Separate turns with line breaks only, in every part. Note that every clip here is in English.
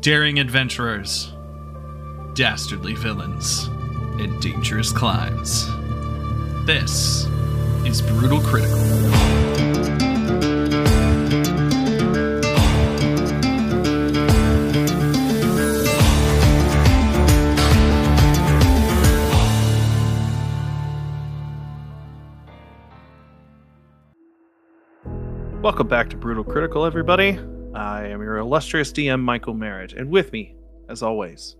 daring adventurers, dastardly villains, and dangerous climbs. This is Brutal Critical. Welcome back to Brutal Critical, everybody. I am your illustrious DM, Michael Merritt, and with me, as always,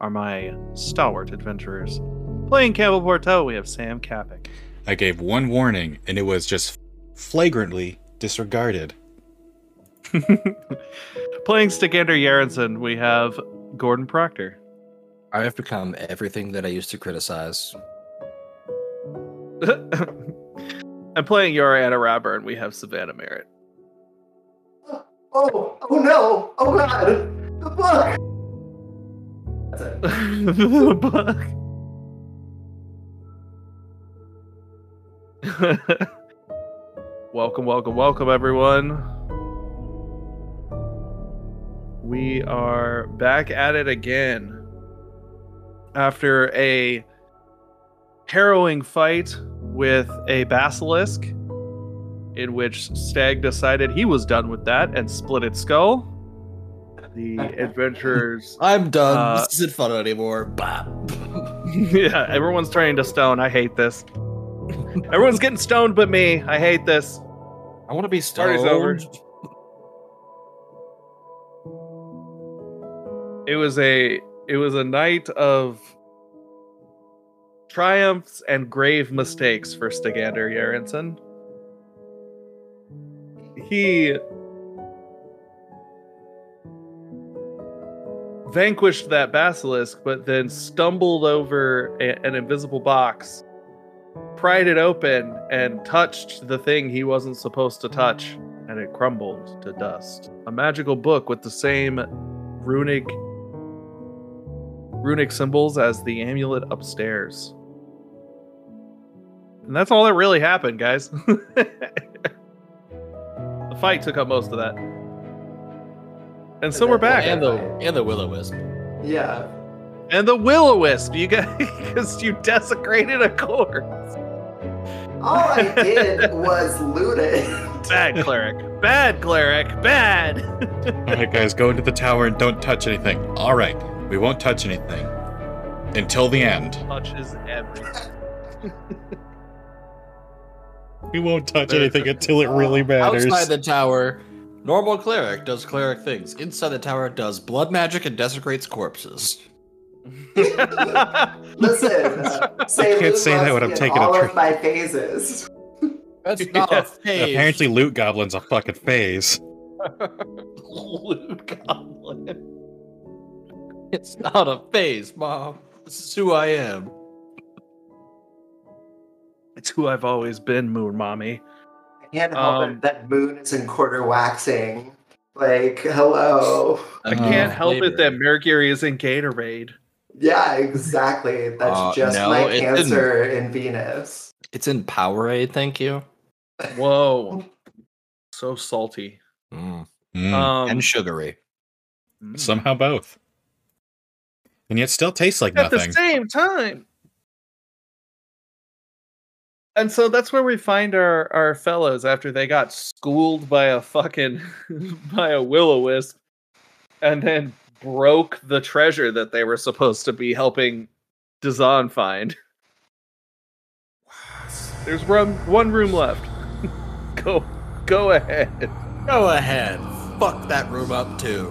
are my stalwart adventurers. Playing Campbell Porto, we have Sam Kappick.
I gave one warning and it was just flagrantly disregarded.
Playing Stigander Yarenson, we have Gordon Proctor.
I have become everything that I used to criticize.
and playing Yora Anna Raburn, we have Savannah Merritt.
Oh, oh no! Oh god! The book! That's it.
the book. welcome, welcome, welcome, everyone. We are back at it again after a harrowing fight with a basilisk in which Stag decided he was done with that and split its skull. The adventurers
I'm done.
Uh,
this isn't fun anymore. Bah.
yeah, everyone's turning to stone. I hate this. Everyone's getting stoned but me. I hate this.
I want to be stoned.
Party's over. It was a it was a night of triumphs and grave mistakes for Stigander Yarenson. He vanquished that basilisk, but then stumbled over a- an invisible box, pried it open, and touched the thing he wasn't supposed to touch, and it crumbled to dust. A magical book with the same runic runic symbols as the amulet upstairs. And that's all that really happened, guys. the fight took up most of that. And so we're back.
And the and the will o wisp.
Yeah.
And the will o wisp, you guys, because you desecrated a corpse.
All I did was loot it.
Bad cleric. Bad cleric. Bad.
All right, guys, go into the tower and don't touch anything. All right, we won't touch anything until the end.
Touches everything.
We won't touch anything until it really matters.
Outside the tower, normal cleric does cleric things. Inside the tower, does blood magic and desecrates corpses.
Listen, uh, say
can't say that when I'm taking a
all of my phases.
That's not
Yeah.
a phase.
Apparently, loot goblin's a fucking phase.
Loot goblin. It's not a phase, mom. This is who I am.
It's who I've always been, Moon Mommy.
I can't help
Um,
it that Moon is in quarter waxing. Like, hello.
I can't
Uh,
help it that Mercury is in Gatorade.
Yeah, exactly. That's
Uh,
just
no,
my cancer in Venus.
It's in Powerade, thank you.
Whoa. So salty.
Mm.
Mm,
Um,
and sugary.
mm.
somehow both. And yet still tastes like
at
nothing.
the same time. And so that's where we find our our fellows after they got schooled by a fucking by a will o wisp, and then broke the treasure that they were supposed to be helping Dazan find. There's one one room left. go go ahead.
Go ahead. Fuck that room up too.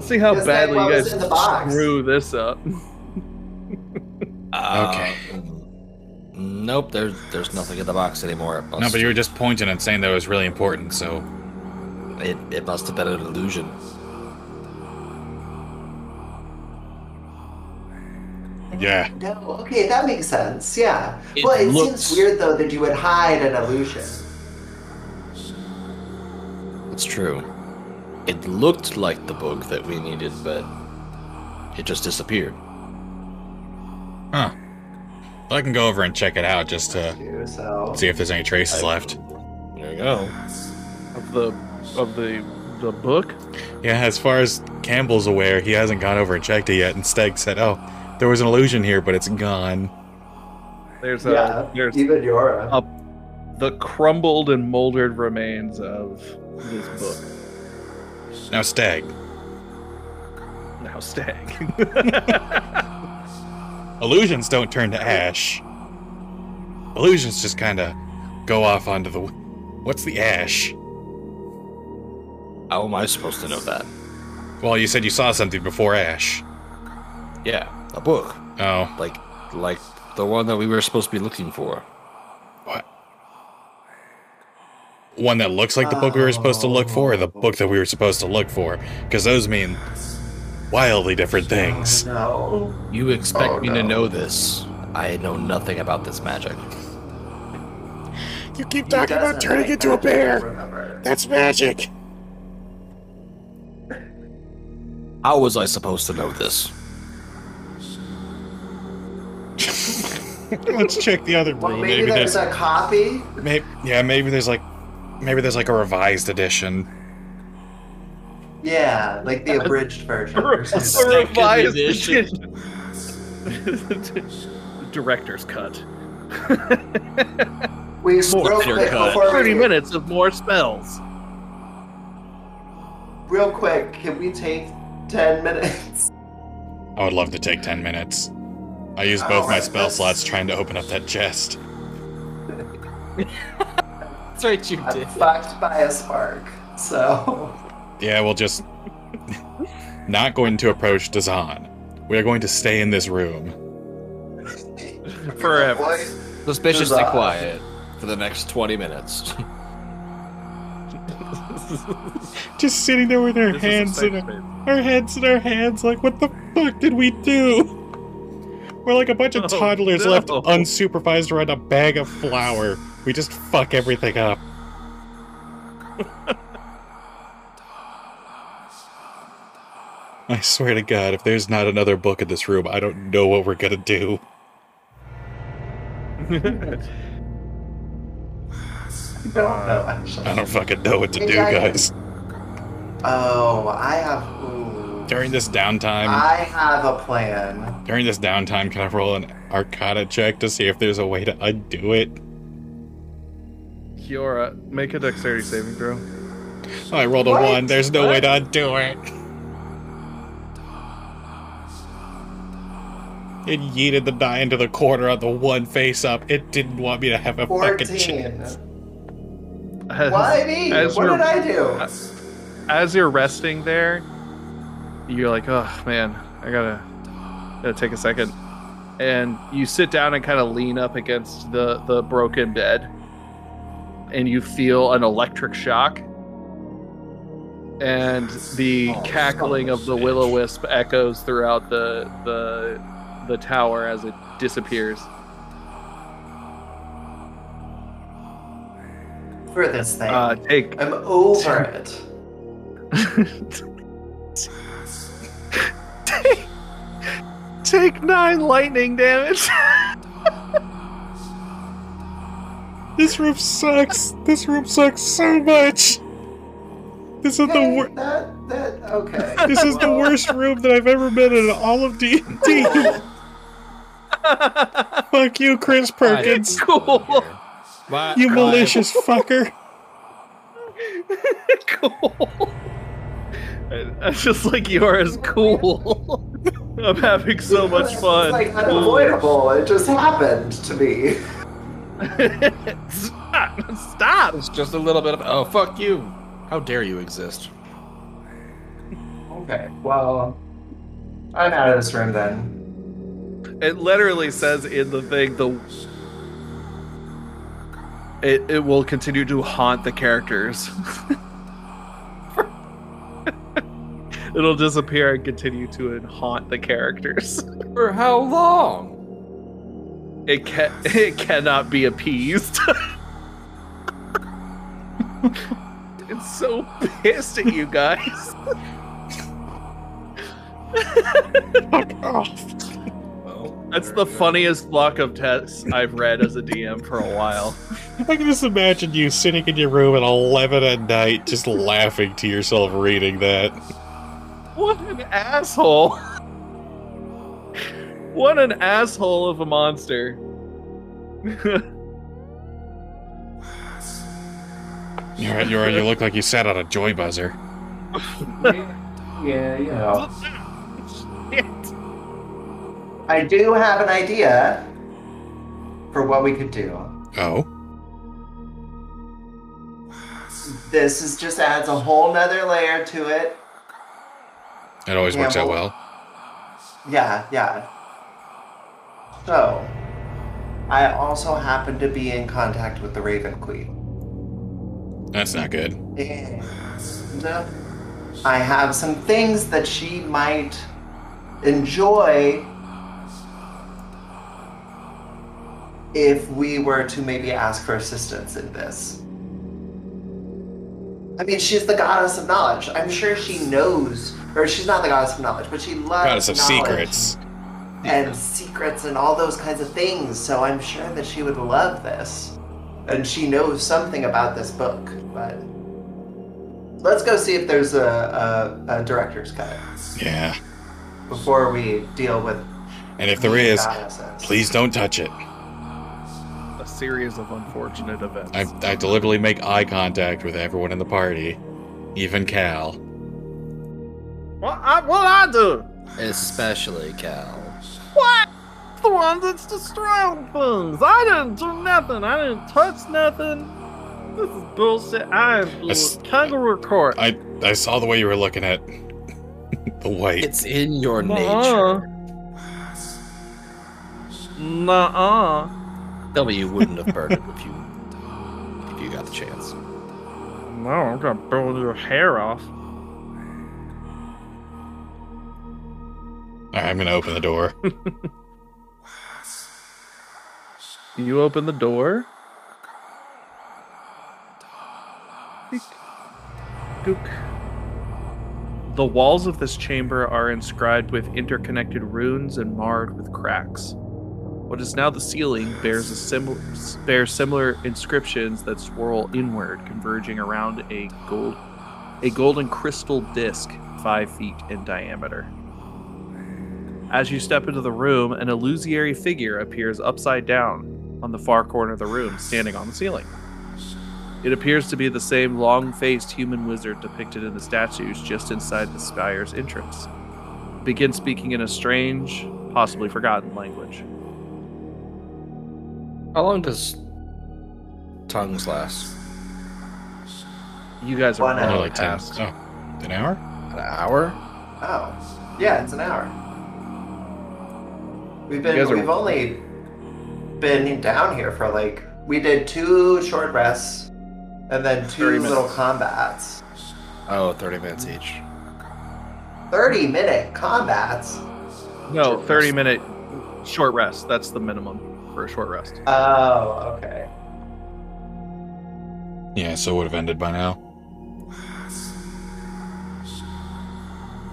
See how badly you guys
in
screw this up.
Okay.
Nope, there's there's nothing in the box anymore. Must,
No, but you were just pointing and saying that was really important, so.
it, it must have been an illusion.
Yeah.
No, okay, that makes sense. Yeah.
It
well, it
looks-
seems weird though that you would hide an illusion.
It's true. It looked like the book that we needed, but it just disappeared.
Huh. Well, I can go over and check it out just to see if there's any traces left.
There you go.
of the of the the book.
Yeah, as far as Campbell's aware, he hasn't gone over and checked it yet. And Steg said, "Oh, there was an illusion here, but it's gone."
There's a
yeah,
there's
even Yora.
Uh, a- the crumbled and moldered remains of this book.
Now, Stag,
Now stag.
illusions don't turn to ash. Illusions just kind of go off onto the. What's the ash?
How am I supposed to know that?
Well, you said you saw something before ash.
Yeah, a book.
Oh,
Like, like the one that we were supposed to be looking for.
what? One that looks like the book we were supposed to look for, or the book that we were supposed to look for? Because those mean wildly different things.
No.
You expect
Oh,
me to
oh,
know this? I know nothing about this magic.
You keep
talking about turning into a bear.
That's magic.
How was I supposed to know this?
Let's check the other
Well,
room.
maybe,
Maybe
there's
there's,
a copy.
maybe, yeah, maybe there's like, maybe there's like a revised edition.
Yeah, like the abridged version.
a
or something.
revised
edition.
edition. Director's cut.
We
More
real quick
cut.
before
30
we,
minutes of more spells.
Real quick, can we take ten minutes?
I would love to take 10 minutes. I used oh, both my spell
let's-
slots trying to open up that chest.
That's right, you
I'm fucked by a spark, so
Yeah, we'll just not going to approach Dazan. We are going to stay in this room.
Forever.
Boy,
Suspiciously
Huzzah.
quiet for the next 20 minutes.
Just sitting there with our
This is a
hands
safe
in
space.
our, our heads in our hands, like, what the fuck did we do? We're like a bunch of
Oh,
toddlers left
no.
unsupervised around a bag of flour. We just fuck everything up. I swear to God, if there's not another book in this room, I don't know what we're gonna do.
I don't know actually.
I don't fucking know what to do,
Maybe
guys.
Oh, I have. Ooh.
During this downtime,
I have a plan.
during this downtime, can I roll an Arcana check to see if there's a way to undo it?
Kiora, make a dexterity saving throw.
Oh, I rolled a
What?
one. There's no way to undo it. It yeeted the die into the corner on the one face up. It didn't want me to have a fucking chance.
As,
Why me?
as
What
you're-
did I do?
as you're resting there, you're like, oh man, I gotta, gotta take a second. And you sit down and kind of lean up against the, the broken bed. And you feel an electric shock. And the
Oh,
cackling
of
of the
bitch.
will o wisp echoes throughout the, the, the tower as it disappears.
For this thing.
Uh, take
I'm over it.
take, take nine lightning damage.
This room sucks. This room sucks so much. This is the worst.
that that okay.
This is the worst room that I've ever been in all of D and D. Fuck you, Chris Perkins.
cool.
My,
You
my-
malicious fucker.
cool. That's just like yours. Cool. I'm having so much fun.
It's like unavoidable. It just happened to me.
Stop! Stop!
It's just a little bit of. Oh, fuck you. How dare you exist?
Okay. Well, I'm out of this room then.
It literally says in the thing the it it will continue to haunt the characters. It'll disappear and continue to haunt the characters.
For how long?
It can it cannot be appeased. it's so pissed at you guys.
Fuck off.
Well,
That's the funniest block of text I've read as a DM for a while.
I can just imagine you sitting in your room at 11 at night, just laughing to yourself reading that.
What an asshole! What an asshole of a monster.
You're, you're, you look like you sat on a joy buzzer.
yeah, yeah. know. I do have an idea for what we could do.
Oh?
This is just adds a whole nother layer to it.
It always works out well.
Yeah, yeah. So, I also happen to be in contact with the Raven Queen.
That's not good.
And I have some things that she might enjoy if we were to maybe ask for assistance in this. I mean, she's the goddess of knowledge. I'm sure she knows, or she's not the goddess of knowledge, but she loves
Goddess of secrets.
and secrets and all those kinds of things. So I'm sure that she would love this, and she knows something about this book. But let's go see if there's a, a, a director's cut
Yeah.
before we deal with.
And if there is,
goddesses.
please don't touch it.
A series of unfortunate events.
I, I deliberately make eye contact with everyone in the party, even Cal.
What I, what I do?
Especially Cal.
What? The one that's destroying things. I didn't do nothing. I didn't touch nothing. This is bullshit. I am
That's-
kangaroo court.
I I saw the way you were looking at the white.
It's in your
Nuh-uh.
nature.
Nuh-uh.
Tell me you wouldn't have burned it if you if you got the chance.
No, I'm gonna burn your hair off.
All right, I'm gonna open the door.
You open the door. Eek. Gook. The walls of this chamber are inscribed with interconnected runes and marred with cracks. What is now the ceiling bears a similar bears similar inscriptions that swirl inward, converging around a gold a golden crystal disc five feet in diameter. As you step into the room, an illusory figure appears upside down on the far corner of the room, standing on the ceiling. It appears to be the same long faced human wizard depicted in the statues just inside the spire's entrance. It begins speaking in a strange, possibly forgotten language.
How long does tongues last?
You guys are
One
well
Only like ten.
past.
Oh, an hour?
An hour?
Oh, yeah, it's an hour. We've been
You guys are-
we've only been down here for like we did two short rests and then
30
two
minutes.
little combats.
Oh, 30 minutes each.
30 minute combats.
No, 30 minute short rest. That's the minimum for a short rest.
Oh, okay.
Yeah, so it would have ended by now.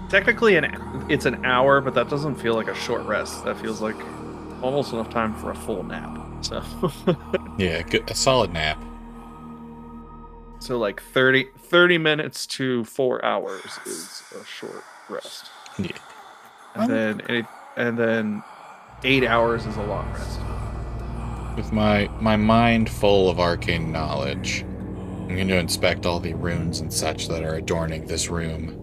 Technically, an it's an hour, but that doesn't feel like a short rest. That feels like almost enough time for a full nap. So,
Yeah, good, a solid nap.
so like 30, 30 minutes to four hours is a short rest,
Yeah.
and then and then eight hours is a long rest.
With my my mind full of arcane knowledge, I'm going to inspect all the runes and such that are adorning this room.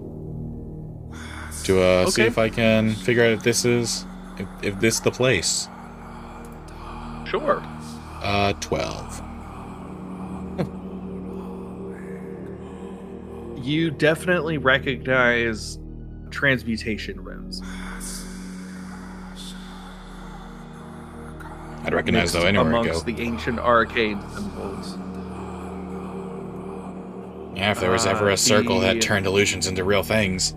To uh, see if I can figure out if this is if, if this the place.
Sure.
Uh, twelve.
You definitely recognize transmutation runes.
I'd recognize though anywhere
amongst the ancient arcane symbols.
Yeah, if there was ever
uh,
a circle
the-
that turned illusions into real things,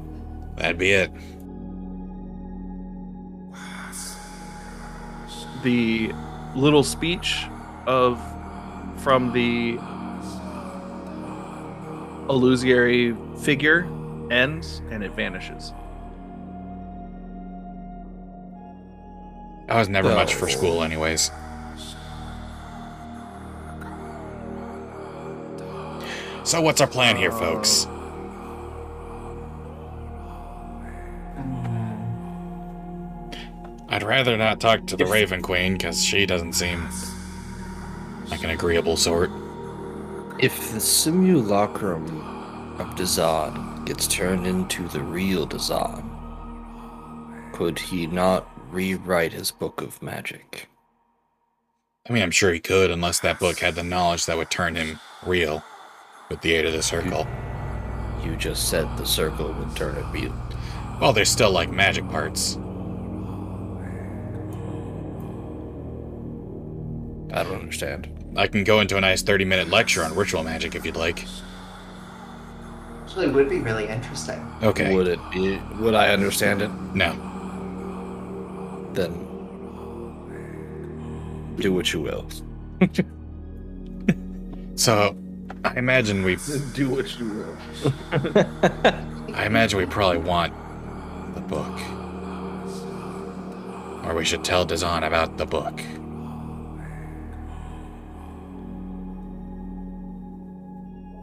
that'd be it.
the little speech of from the illusory figure ends and it vanishes.
I was never much for school, anyways. So, what's our plan here, folks? Mm. I'd rather not talk to the Raven Queen because she doesn't seem like an agreeable sort.
If the simulacrum of Dazan gets turned into the real Dazan, could he not rewrite his book of magic?
I mean, I'm sure he could, unless that book had the knowledge that would turn him real with the aid of the circle.
You just said the circle would turn it real.
Well, there's still like magic parts.
I don't understand.
I can go into a nice 30 minute lecture on ritual magic if you'd like.
Actually, would be really interesting.
Okay.
Would it be? Would I understand it?
No.
Then do what you will.
So, I imagine we.
Do what you will.
I imagine we probably want the book. Or we should tell Dazan about the book.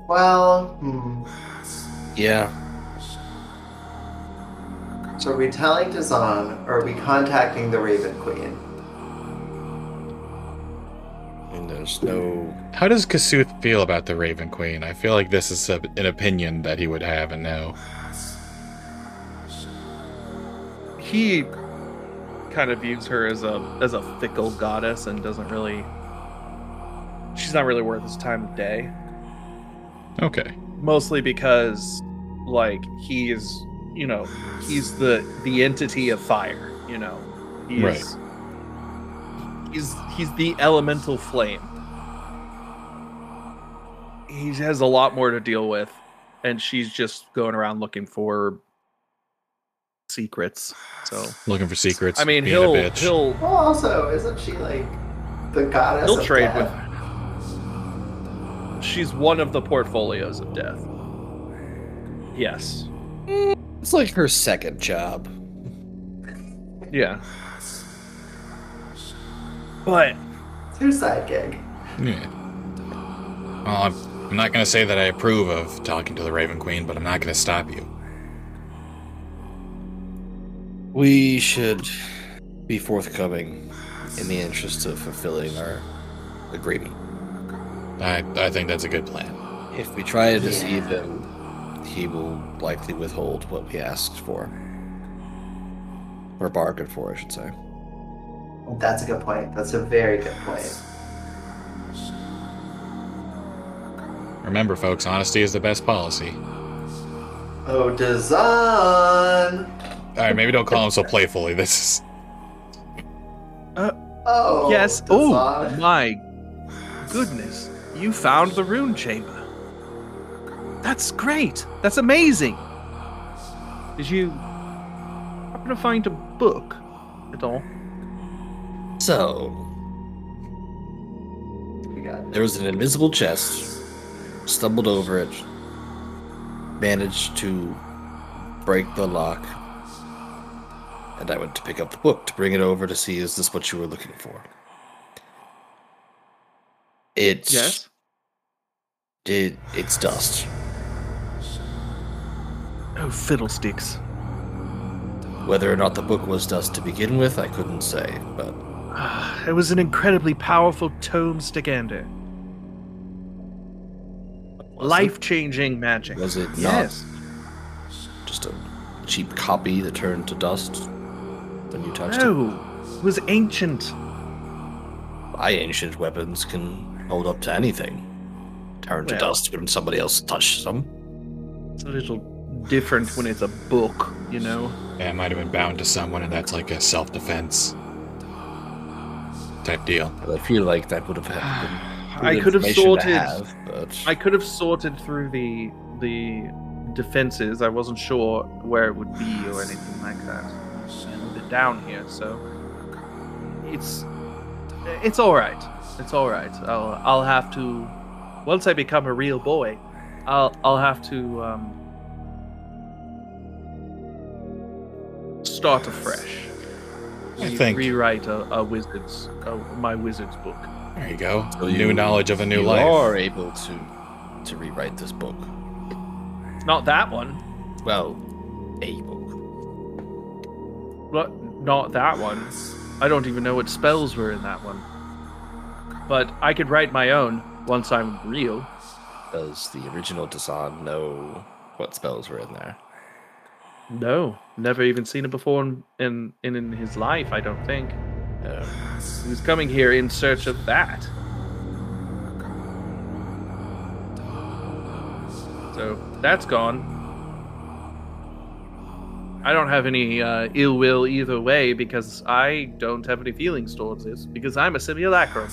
Well, hmm.
Yeah.
So are we telling Dazan or are we contacting the Raven Queen?
And there's no.
How does Kossuth feel about the Raven Queen? I feel like this is a, an opinion that he would have and know.
He kind of views her as a as a fickle goddess and doesn't really. She's not really worth his time of day.
Okay.
Mostly because, like, he is, you know, he's the the entity of fire. You know, he's
Right.
he's he's the elemental flame. He has a lot more to deal with, and she's just going around looking for secrets. So
Looking for secrets.
I mean,
being
he'll
a bitch.
he'll
Well, also, isn't she like the goddess?
he'll
of
trade
death?
with. She's one of the portfolios of death. Yes.
It's like her second job.
Yeah. But
Two side gig.
Yeah. Well, I'm, I'm not going to say that I approve of talking to the Raven Queen, but I'm not going to stop you.
We should be forthcoming in the interest of fulfilling our agreement.
I, I think that's a good plan.
If we try to deceive him, he will likely withhold what we asked for. Or bargained for, I should say.
That's a good point. That's a very good point.
Remember, folks, honesty is the best policy.
Oh, Dazan!
All right, maybe don't call him so playfully. This is.
Uh, oh,
yes. Oh my goodness! You found the rune chamber. That's great. That's amazing. Did you happen to find a book at all?
So, there was an invisible chest. Stumbled over it. Managed to break the lock. And I went to pick up the book to bring it over to see is this what you were looking for? It's
Yes.
it, it's dust.
Oh fiddlesticks!
Whether or not the book was dust to begin with, I couldn't say, but
Ah, it was an incredibly powerful tome Stigander. Life-changing magic.
Was it not?
Yes.
just a cheap copy that turned to dust when you touched it.
No. It was ancient.
My ancient weapons can hold up to anything. Turn to dust when somebody else touches them.
It's a little different when it's a book, you know.
Yeah, it might have been bound to someone, and that's like a self defense type deal.
But I feel like that would have happened.
I could have sorted.
have, but
I could have sorted through the the defenses. I wasn't sure where it would be or anything like that. And they're down here, so it's it's all right. It's all right. I'll I'll have to once I become a real boy. I'll I'll have to um, start afresh.
I
re-
think-
rewrite a, a wizard's uh, my wizard's book.
There you go.
So
new
you-
knowledge of a new
you
life.
are able to to rewrite this book.
Not that one.
Well, a book.
But not that one. I don't even know what spells were in that one. But I could write my own once I'm real.
Does the original Dazan know what spells were in there?
No, never even seen it before in in, in, his life. I don't think
Uh,
he was coming here in search of that. So that's gone. I don't have any uh, ill will either way because I don't have any feelings towards this because I'm a simulacrum.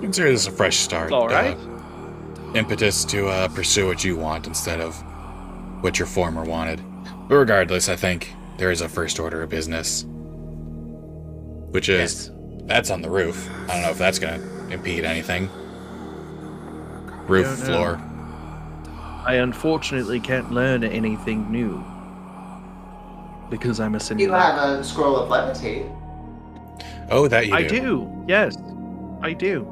Consider this a fresh start.
It's all right.
uh, impetus to uh, pursue what you want instead of what your former wanted. But regardless, I think there is a first order of business, which is that's on the roof. I don't know if that's going to impede anything. Roof,
Don't
floor.
I unfortunately can't learn anything new because I'm a
You have a scroll of levitate.
Oh, that you
I
do.
do. Yes, I do.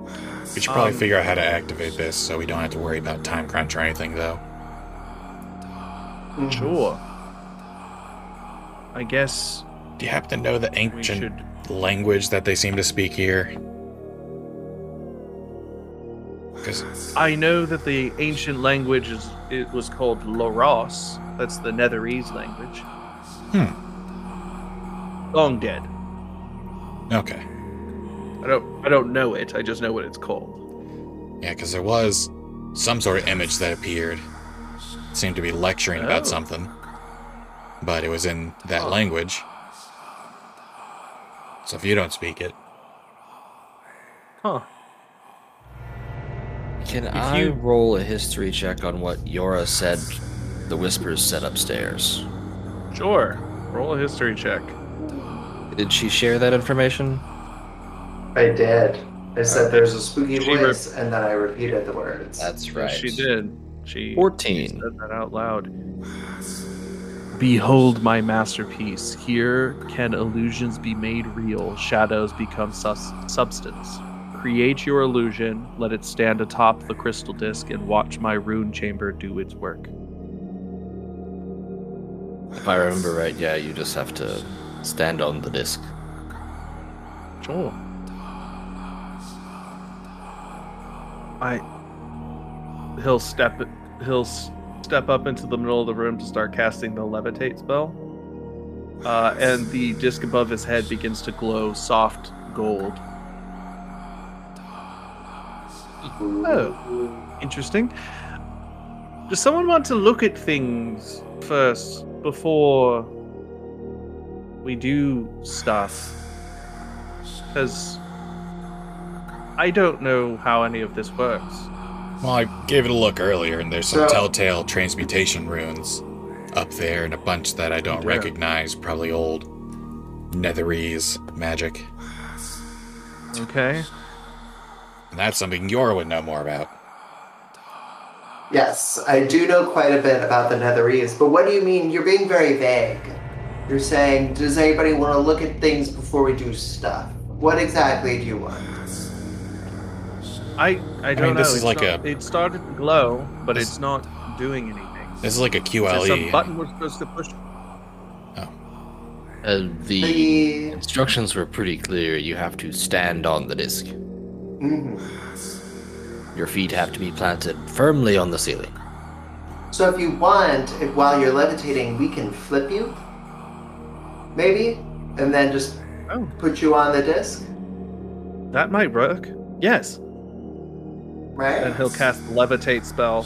We should probably
Um,
figure out how to activate this so we don't have to worry about time crunch or anything, though.
Mhm.
Sure. I guess
Do you happen to know the ancient
should.
language that they seem to speak here? Because
I know that the ancient language is it was called Loross. That's the Netherese language.
Hmm.
Long dead.
okay,
I don't. I don't know it. I just know what it's called.
yeah, because there was some sort of image that appeared, seemed to be lecturing
Oh.
about something, but it was in that
oh.
language. So if you don't speak it,
Huh.
Can I
you-
roll a history check on what Yora said the whispers said upstairs?
Sure. Roll a history check.
Did she share that information?
I did. I said uh, there's a spooky
She re-
voice, and then I repeated the words.
That's
Yes, She did. She
14.
said that out loud. Behold my masterpiece. Here can illusions be made real, shadows become sus- substance. Create your illusion, let it stand atop the crystal disk, and watch my rune chamber do its work.
If I remember right, yeah, you just have to stand on the disc.
Sure. I. He'll step. He'll step up into the middle of the room to start casting the levitate spell. Uh, and the disc above his head begins to glow soft gold. Oh, interesting. Does someone want to look at things first before we do stuff? Because I don't know how any of this works.
Well, I gave it a look earlier, and there's some
So-
telltale transmutation runes up there, and a bunch that I don't
Yeah.
recognize, probably old Netherese magic.
Okay.
And that's something Yor would know more about.
Yes, I do know quite a bit about the Netherese, but what do you mean? You're being very vague. You're saying, does anybody want to look at things before we do stuff? What exactly do you want?
I I don't
mean,
know.
this is
It's
like
not-
a-
It started to glow, but
This-
it's not doing anything.
This is like a
Is there
QLE.
some button we're supposed to push?
Uh, the
The.
instructions were pretty clear. You have to stand on the disc.
Mhm.
Your feet have to be planted firmly on the ceiling.
So if you want, if while you're levitating, we can flip you, maybe, and then just
Oh,
put you on the disc,
that might work. Yes.
Right?
And he'll cast levitate spell,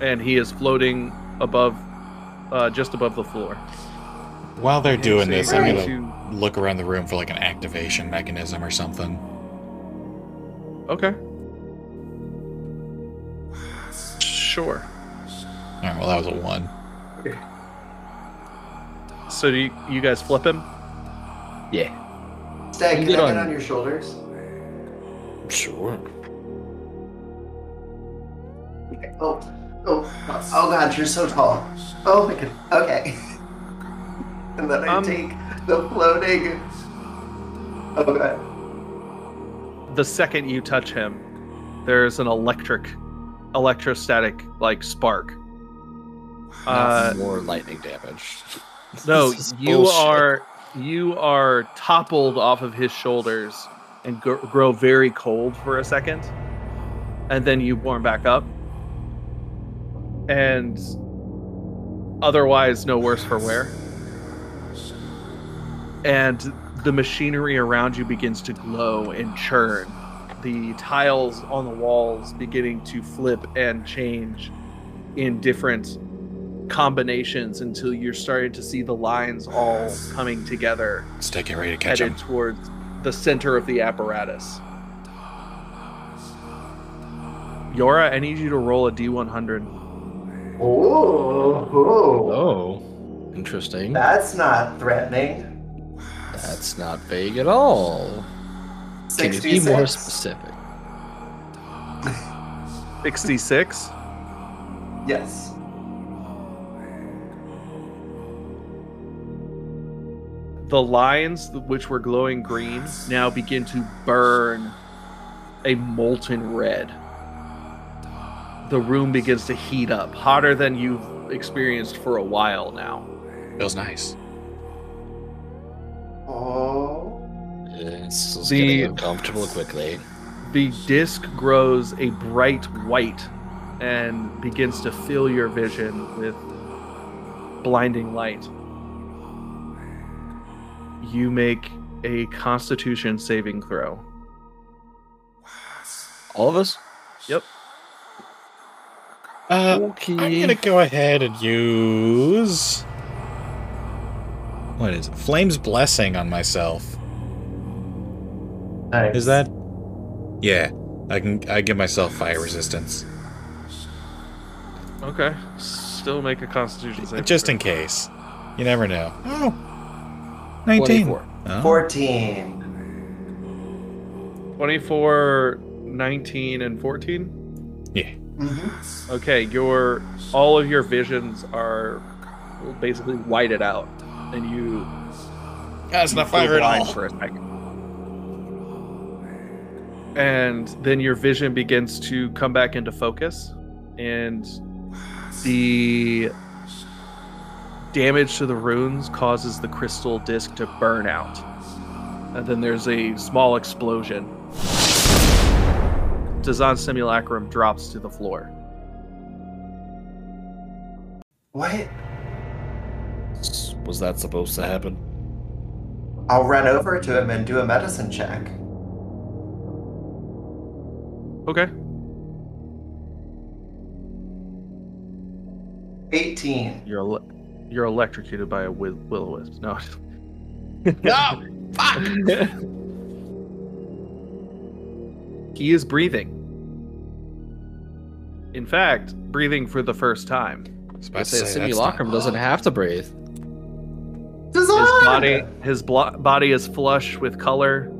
and he is floating above, uh, just above the floor.
While they're doing this,
you're
I'm
going
gonna look around the room for like an activation mechanism or something.
Okay. Sure.
All right, well that was a one. Okay.
So do you, you guys flip him?
Yeah.
Stag,
You
can
get
I get
on-
on your shoulders?
Sure.
Oh, oh, oh God, you're so tall. Oh my God. Okay. And then I
Um,
take the floating. Okay.
The second you touch him, there's an electric, electrostatic like spark. Uh,
more lightning damage.
no, you
bullshit.
are you are toppled off of his shoulders and gr- grow very cold for a second, and then you warm back up, and otherwise no worse for wear. And the machinery around you begins to glow and churn. The tiles on the walls beginning to flip and change in different combinations until you're starting to see the lines all coming together
it ready to catch
headed
him.
towards the center of the apparatus. Yora, I need you to roll a D100.
Ooh,
Oh, interesting.
that's not threatening.
That's not vague at all. Can you be more specific?
66.
Yes.
The lines, which were glowing green, now begin to burn a molten red. The room begins to heat up, hotter than you've experienced for a while now.
Feels nice.
Oh.
This is
The-
getting uncomfortable quickly.
The disc grows a bright white and begins to fill your vision with blinding light. You make a constitution saving throw.
All of us?
Yep.
Uh,
Okay.
I'm gonna go ahead and use. What is it? Flame's Blessing on myself.
Nice.
Is that? Yeah, I can. I give myself fire resistance
Okay. Still make a constitution saving
just in case. You never know. Oh, 19.
24.
Oh.
14.
24, 19, and 14?
Yeah.
Mm-hmm.
Okay, your all of your visions are basically whited out, and you
That's not
you go
fire at
blind
all.
for a second. And then your vision begins to come back into focus, and the damage to the runes causes the crystal disc to burn out. And then there's a small explosion. Dazan Simulacrum drops to the floor.
What?
Was that supposed to happen?
I'll run over to him and do a medicine check.
Okay.
18.
You're ele- you're electrocuted by a will will o wisp. No.
No! Fuck!
he is breathing. In fact, breathing for the first time.
I was
I
about to
say a
say,
simulacrum doesn't have to breathe.
His body his blo- body is flush with color.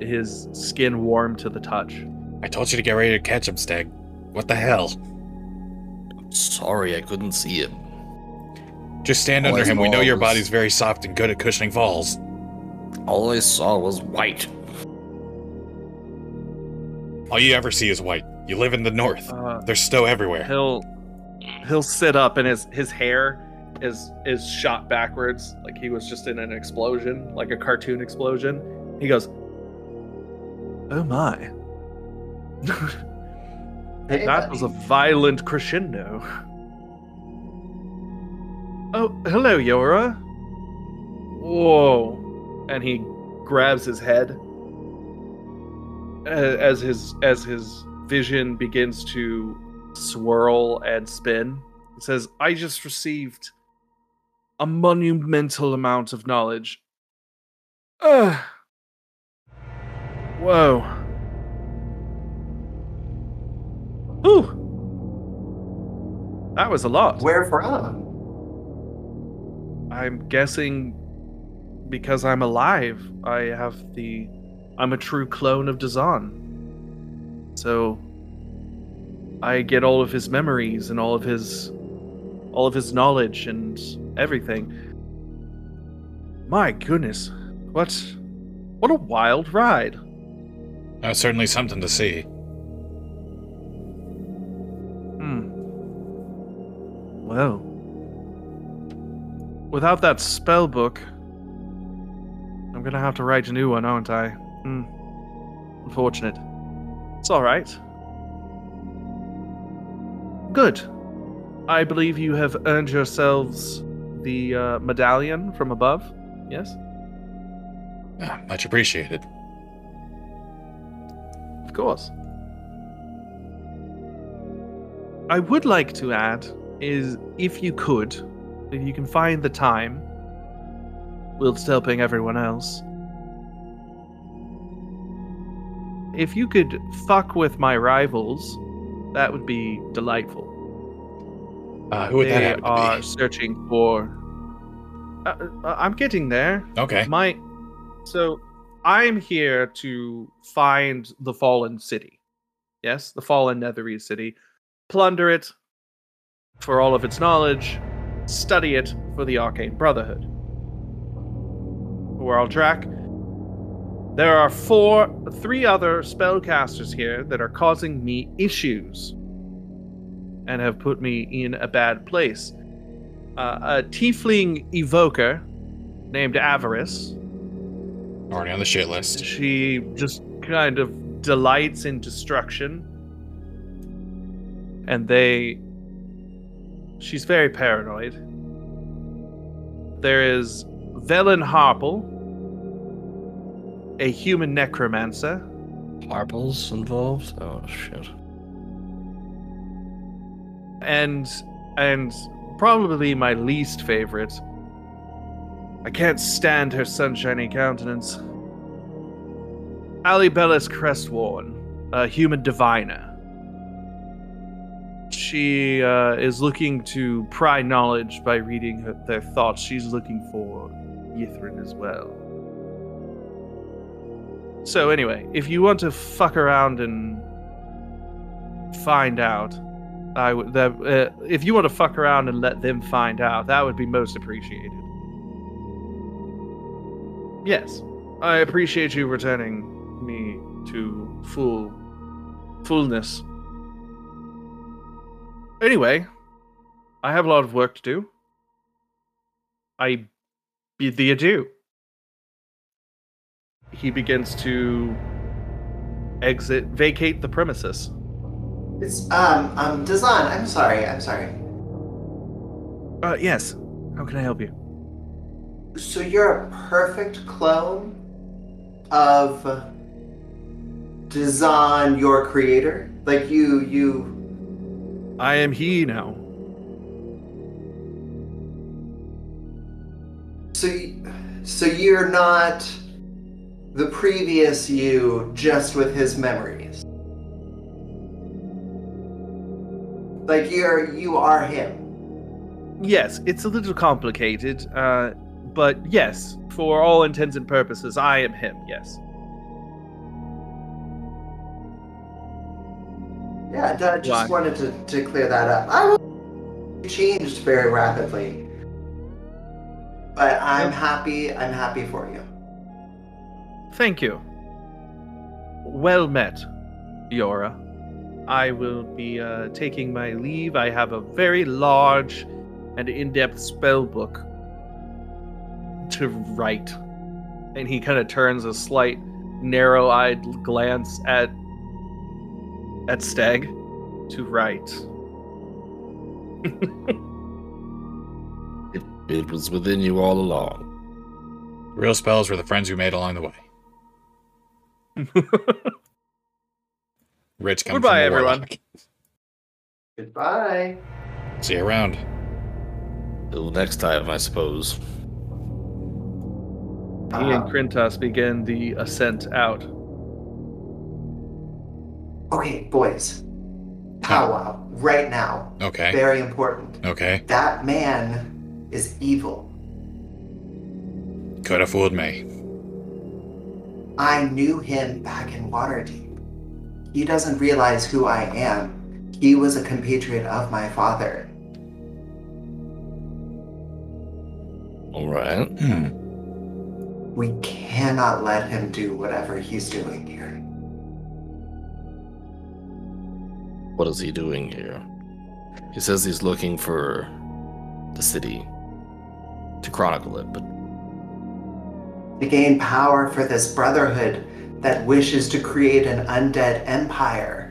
His skin warm to the touch.
I told you to get ready to catch him, Steg. What the hell?
Sorry, I couldn't see him.
Just stand
All
under
I
him. We know your
was-
body's very soft and good at cushioning falls.
All I saw was white.
All you ever see is white. You live in the north.
Uh,
There's snow everywhere.
he'll he'll sit up and his his hair is is shot backwards like he was just in an explosion, like a cartoon explosion. He goes, "Oh my."
Hey,
That was a violent crescendo. Oh, hello, Yora. Whoa. And he grabs his head as his as his vision begins to swirl and spin. He says, "I just received a monumental amount of knowledge." Ugh. Whoa. Ooh. That was a lot.
Where from?
I'm guessing because I'm alive, I have the. I'm a true clone of Dazan. So. I get all of his memories and all of his. all of his knowledge and everything. My goodness. What what a wild ride.
Uh, certainly something to see.
Hmm. Well. Without that spell book, I'm gonna have to write a new one, aren't I? Hmm. Unfortunate. It's alright. Good. I believe you have earned yourselves the uh, medallion from above. Yes?
Ah, much appreciated.
Of course. I would like to add is if you could, if you can find the time, whilst helping everyone else. If you could fuck with my rivals, that would be delightful.
Uh, who would that
they
happen
are
be?
searching for. Uh, uh, I'm getting there.
Okay.
My so I'm here to find the fallen city. Yes, the fallen Netherese city. Plunder it for all of its knowledge, study it for the Arcane Brotherhood. We're on track. There are four three other spellcasters here that are causing me issues and have put me in a bad place. Uh, a tiefling evoker named Avarice
Already on the shit list.
she just kind of delights in destruction. And they. She's very paranoid. There is Vellynne Harpell, a human necromancer.
Marbles involved? Oh shit.
and and probably my least favorite. I can't stand her sunshiny countenance. Alibellis Crestworn, a human diviner. She uh, is looking to pry knowledge by reading her, their thoughts. She's looking for Ythryn as well. So anyway, if you want to fuck around and find out, I would. Uh, if you want to fuck around and let them find out, that would be most appreciated. Yes, I appreciate you returning me to full fullness. Anyway, I have a lot of work to do. I bid thee adieu. He begins to exit, vacate the premises.
It's um um Dazan, I'm sorry, I'm sorry.
Uh, yes. How can I help you?
So you're a perfect clone of Dazan, your creator? Like you you
I am he now.
so so you're not the previous you just with his memories. Like you're you are him.
Yes, it's a little complicated, uh, but yes, for all intents and purposes, I am him. Yes.
Yeah, I just
Why?
wanted to, to clear that up. I changed very rapidly. But I'm happy I'm happy for you.
Thank you. Well met, Yora. I will be uh, taking my leave. I have a very large and in-depth spell book to write, and he kind of turns a slight, narrow-eyed glance at at Stag to write.
It, it was within you all along.
Real spells were the friends you made along the way. Rich comes
Goodbye,
from a
everyone.
warlock.
Goodbye.
See you around.
Till next time, I suppose.
He and Krintas begin the ascent out.
okay, boys. Powwow right now.
Okay.
Very important.
Okay.
That man is evil.
Could have fooled me.
I knew him back in Waterdeep. He doesn't realize who I am. He was a compatriot of my father.
All right.
Hmm.
We cannot let him do whatever he's doing here.
What is he doing here? He says he's looking for the city to chronicle it, but
To gain power for this brotherhood that wishes to create an undead empire.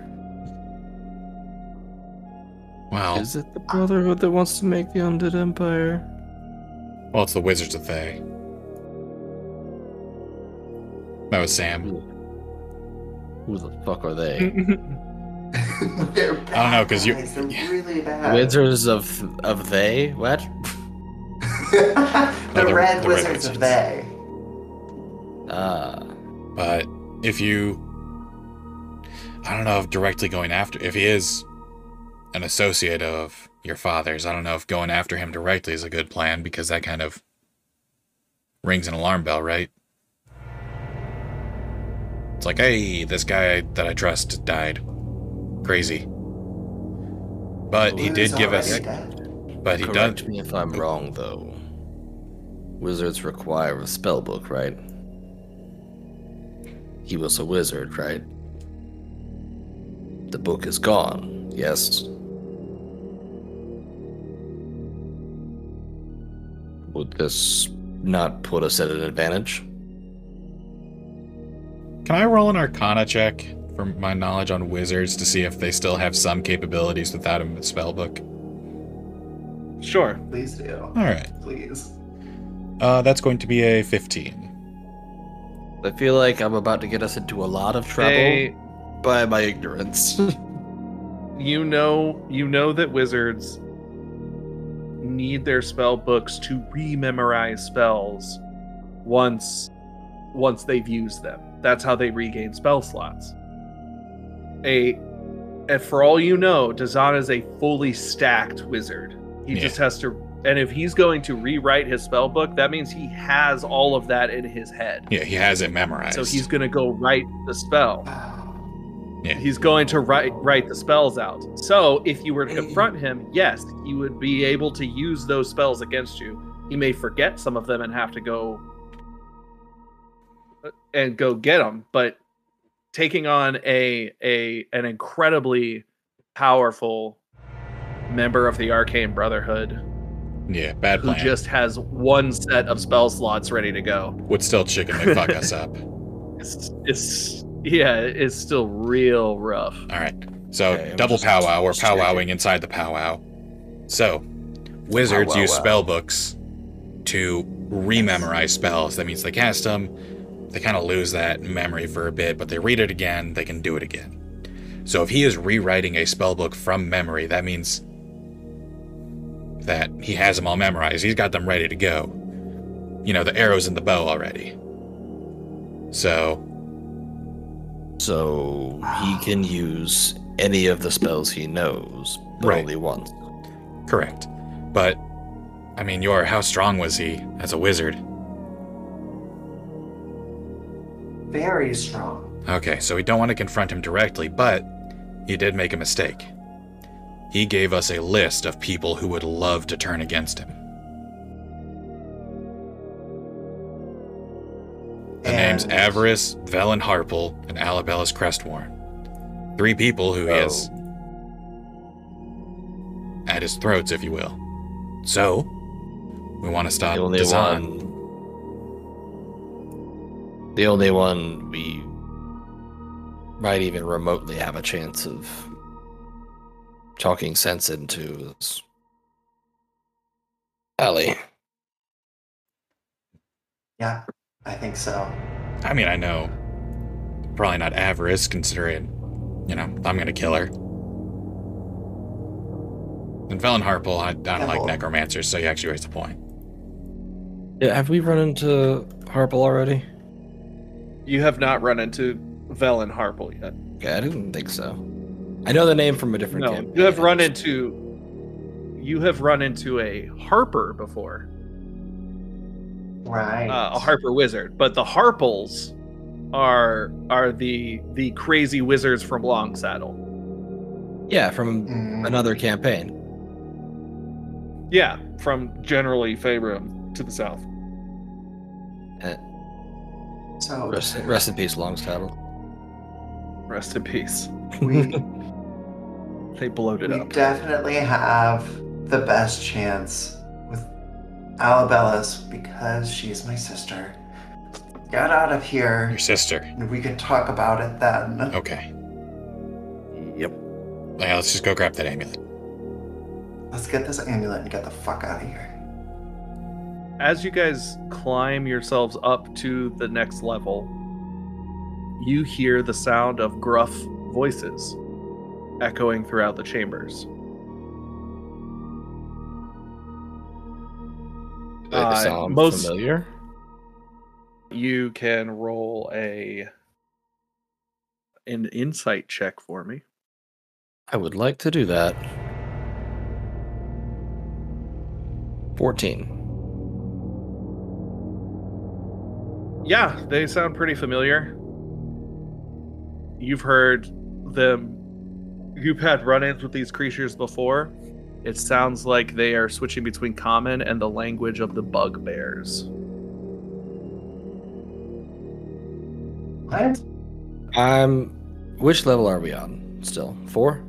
Well,
is it the Brotherhood that wants to make the Undead Empire?
well, it's the Wizards of Thay. That was Sam.
Who the fuck are they?
They're
I don't know, because you.
Guys. They're really bad.
Wizards of of they? What?
the,
the-
Red
the Red
Wizards of They.
Ah,
But if you. I don't know if directly going after. If he is an associate of your father's, I don't know if going after him directly is a good plan because that kind of rings an alarm bell, right? It's like, hey, this guy that I trust died. Crazy. But he did give us.
dead.
But he
correct
does.
me if I'm wrong, though. Wizards require a spell book, right? He was a wizard, right? The book is gone. Yes. Would this not put us at an advantage?
Can I roll an Arcana check for my knowledge on wizards to see if they still have some capabilities without a spell book?
Sure.
Please do.
All right.
Please.
Uh, that's going to be a 15.
I feel like I'm about to get us into a lot of trouble
They,
by my ignorance.
you know, you know that wizards need their spell books to rememorize spells once once they've used them. That's how they regain spell slots. A and for all you know, Dazan is a fully stacked wizard. He
Yeah.
just has to and if he's going to rewrite his spell book, that means he has all of that in his head.
Yeah, he has it memorized.
So he's going to go write the spell.
Yeah.
He's going to write write the spells out. So if you were to confront him, yes, he would be able to use those spells against you. He may forget some of them and have to go uh, and go get them, but taking on a a an incredibly powerful member of the Arcane Brotherhood
Yeah, bad plan.
who just has one set of spell slots ready to go.
Would still chicken McFuck us up.
It's it's yeah, it's still real rough.
All right. So
Okay,
double
just
powwow. We're powwowing inside the powwow. So wizards
Powwow
use
wow.
spell books to rememorize spells. That means they cast them, they kind of lose that memory for a bit, but they read it again, they can do it again. So if he is rewriting a spell book from memory, that means that he has them all memorized. He's got them ready to go. You know, the arrows and the bow already. So
So he can use any of the spells he knows, but
Right.
only once.
Correct. But, I mean, Yor, how strong was he as a wizard?
Very strong.
Okay, so we don't want to confront him directly, but he did make a mistake. He gave us a list of people who would love to turn against him. The names
And-
Avarice, Vellynne Harpell, and Alabella's Crestworn. Three people who he has oh. at his throats, if you will. So, we want to stop
the only
Dazan.
one. The only one we might even remotely have a chance of talking sense into is Ellie.
Yeah, I think so.
I mean, I know. Probably not avarice, considering, you know, I'm gonna kill her. And Vellynne Harpell, I, I don't like
Devil.
necromancers, so you actually raised a point.
Yeah, have we run into Harpell already?
You have not run into Vellynne Harpell yet.
Okay, I didn't think so. I know the name from a different
No,
campaign.
you have run into you have run into a Harper before,
Right.
uh, a Harper wizard, but the Harpells are are the the crazy wizards from Longsaddle.
Yeah, from
Mm.
another campaign.
Yeah, from generally Faerun to the south.
So
Rest, rest in peace, long saddle.
Rest in peace.
we
They bloated
we
up.
We definitely have the best chance with Alabella's because she's my sister. Get out of here,
Your sister.
and we can talk about it then.
Okay.
Yep.
Yeah, let's just go grab that amulet.
Let's get this amulet and get the fuck out of here.
As you guys climb yourselves up to the next level, you hear the sound of gruff voices echoing throughout the chambers. Uh,
sound
most-
familiar.
You can roll a an insight check for me.
I would like to do that. 14.
Yeah, they sound pretty familiar. You've heard them. You've had run ins with these creatures before. It sounds like they are switching between common and the language of the bugbears.
What?
Um, which level are we on still? Four?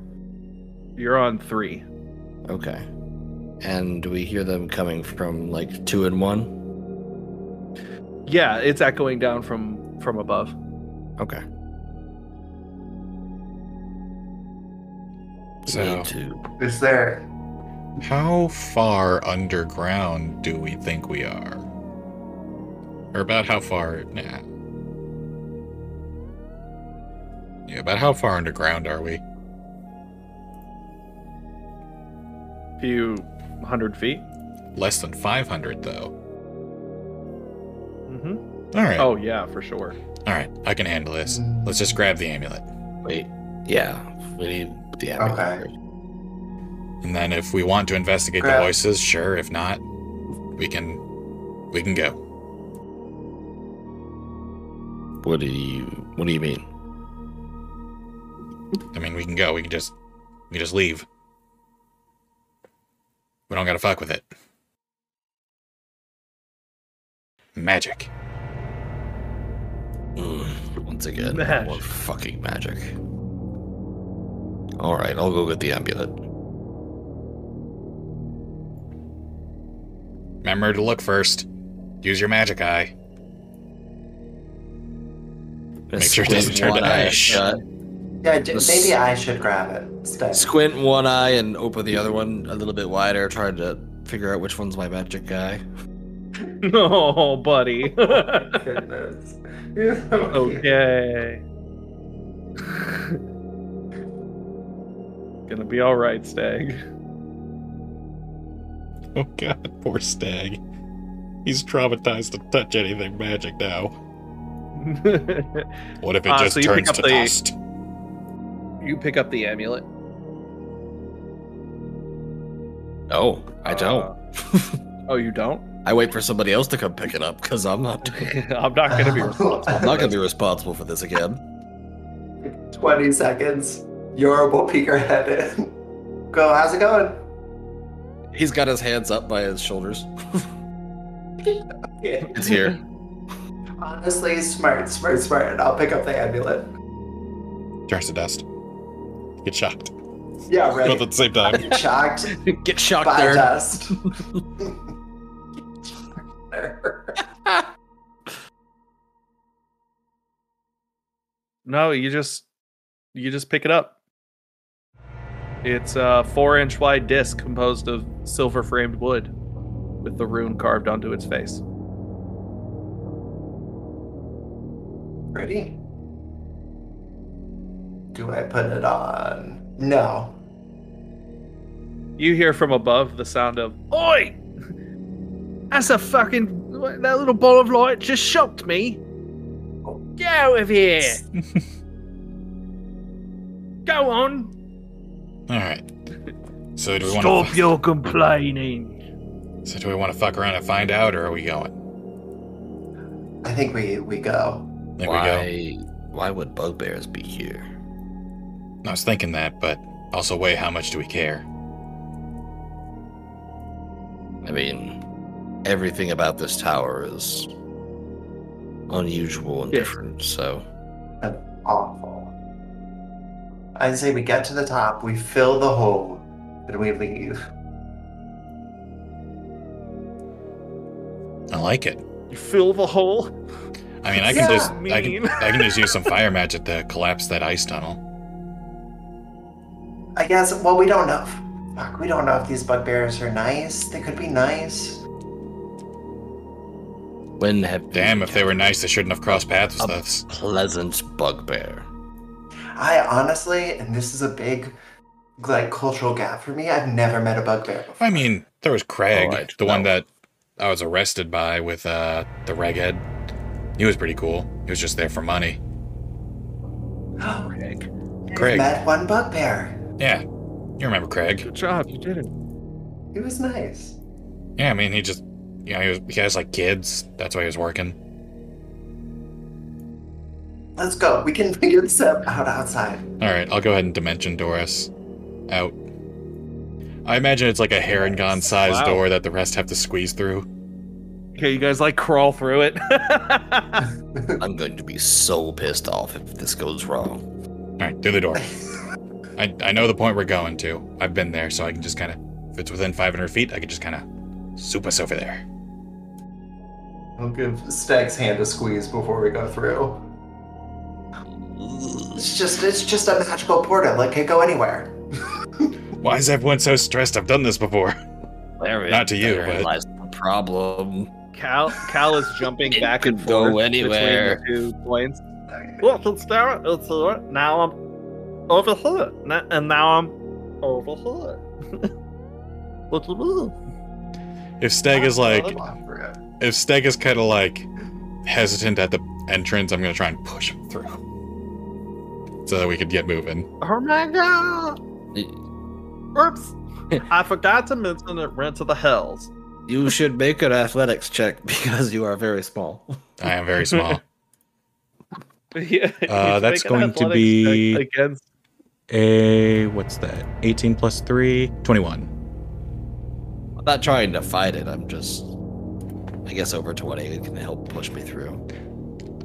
You're on three.
Okay. And do we hear them coming from like two and one?
Yeah, it's echoing down from from above.
Okay.
So,
Need to.
Is there?
how far underground do we think we are? Or about how far? Nah. Yeah, about how far underground are we?
few hundred feet.
Less than 500, though.
Mm hmm
All right.
Oh yeah, for sure.
All right. I can handle this. Let's just grab the amulet.
Wait. Yeah. We need the amulet.
Okay.
And then if we want to investigate
Grab-
the voices, sure. If not, we can we can go.
What do you What do you mean?
I mean, we can go. We can just we can just leave. We don't gotta fuck with it. Magic.
Mm, once again,
Magic.
more fucking magic. All right, I'll go get the amulet.
Remember to look first. Use your magic eye. Make sure it doesn't turn to ash.
Shut,
Yeah, j- maybe I should grab it instead.
squint one eye and open the other one a little bit wider, trying to figure out which one's my magic guy.
oh, buddy.
Goodness.
okay. Gonna be all right, Stag.
Oh god, poor Stag. He's traumatized to touch anything magic now. What if it
Uh,
just
so
turns to
the-
dust?
you pick up the amulet.
No, I don't.
Uh, oh, you don't?
I wait for somebody else to come pick it up because I'm not.
I'm not gonna be responsible.
I'm not gonna be responsible for this again.
20 seconds. Yorba will peek her head in. Go, how's it going?
He's got his hands up by his shoulders.
Yeah.
It's here.
Honestly, smart, smart, smart. And I'll pick up the amulet.
Turns to dust. Get shocked.
Yeah,
Both at the same time.
Get shocked
Get shocked
by
there.
dust.
No, you just you just pick it up. It's a four inch wide disc composed of silver framed wood with the rune carved onto its face.
Ready? Do I put it on? No.
You hear from above the sound of Oi! That's a fucking that little ball of light just shocked me. Oh. Get out of here! Go on!
Alright. So do we
Stop
want to
your complaining.
So do we want to fuck around and find out or are we going?
I think we we go.
There we go.
Why? Why would bugbears be here?
I was thinking that, but also weigh how much do we care?
I mean, everything about this tower is unusual and
Yeah.
different. So
Awful. I say we get to the top, we fill the hole, and we leave.
I like it.
You fill the hole.
I mean, I can
Yeah,
just I can. I can just use some fire magic to collapse that ice tunnel.
I guess, well, we don't know. Fuck, we don't know if these bugbears are nice. They could be nice.
when have
Damn, if they were nice, they shouldn't have crossed paths with us.
pleasant bugbear?
I honestly, and this is a big, like, cultural gap for me, I've never met a bugbear before.
I mean, there was Craig,
Alright,
the one that I was arrested by with uh, the reghead. He was pretty cool. He was just there for money.
Oh, Craig.
I've
Craig.
met one bugbear.
Yeah, you remember Craig?
Good job. You did it.
He was nice.
Yeah, I mean, he just, you know, he, was, he has like kids. That's why he was working.
Let's go. We can figure this out out outside.
All right, I'll go ahead and dimension Doris out. I imagine it's like a Harengon sized
Wow.
door that the rest have to squeeze through.
Okay, you guys like crawl through it.
I'm going to be so pissed off if this goes wrong.
All right, through the door. I, I know the point we're going to. I've been there, so I can just kind of, if it's within 500 feet, I can just kind of soup us over there.
I'll give Stag's hand a squeeze before we go through. It's just it's just a magical portal. It can go anywhere.
Why is everyone so stressed? I've done this before.
There
Not to you,
therein
but-
lies the problem.
Cal Cal is jumping
It
back and
could go
forth
anywhere.
between the two points. Look, it's there. It's here. Now I'm over here, and now I'm over here. what do you mean?
If Steg is like, if Steg is kind of like hesitant at the entrance, I'm gonna try and push him through, so that we could get moving.
Oh my god! Oops! I forgot to mention it ran to the hells.
You should make an athletics check because you are very small.
I am very small.
yeah,
Uh, that's going to be-
against.
A what's that? 18 plus 3, 21.
I'm not trying to fight it. I'm just, I guess, over 20 it can help push me through.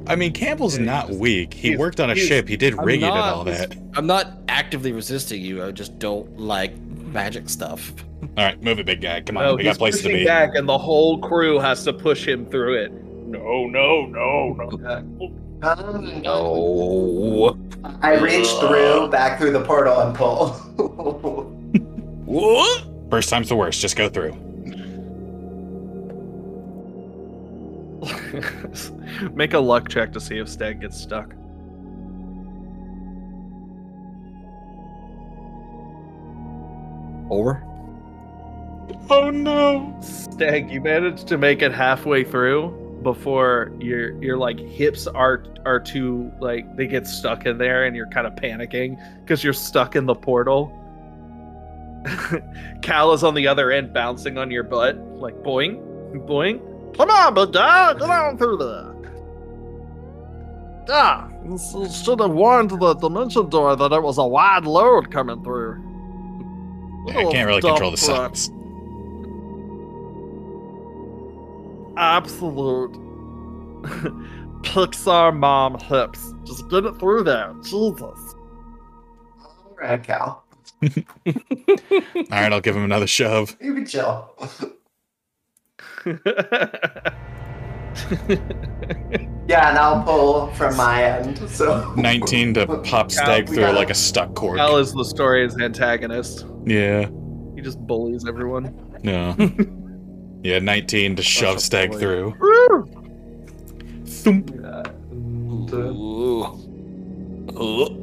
I mean, Campbell's
Yeah,
not
just-
weak. He worked on a ship. He did
I'm
rig it and all that.
I'm not actively resisting you. I just don't like magic stuff.
All right, move it, big guy. Come on,
No,
we
he's
got places to
pushing
be.
back, and the whole crew has to push him through it. No, no, no, no.
Um,
No.
I reach through, back through the portal, and pull.
What?
First time's the worst. Just go through.
Make a luck check to see if Stag gets stuck.
Over?
Oh no!
Stag, you managed to make it halfway through before your your like hips are are too like they get stuck in there and you're kind of panicking because you're stuck in the portal. Cal is on the other end bouncing on your butt, like boing, boing. Come on, big guy, get on through there. Ah, you should have warned the dimension door that it was a wide load coming through.
I can't really control the
Dump truck.
suns.
absolute Pixar mom hips. Just get it through there. Jesus.
All right, Cal.
All right, I'll give him another shove.
You can chill. Yeah, and I'll pull from my end. So
19 to pop Stag
we
through
gotta-
like a stuck cork.
Al is the story's antagonist.
Yeah.
He just bullies everyone.
No. yeah, 19 to shove Stag
bully.
through.
Woo!
Thump.
Yeah,
Ooh. Ooh.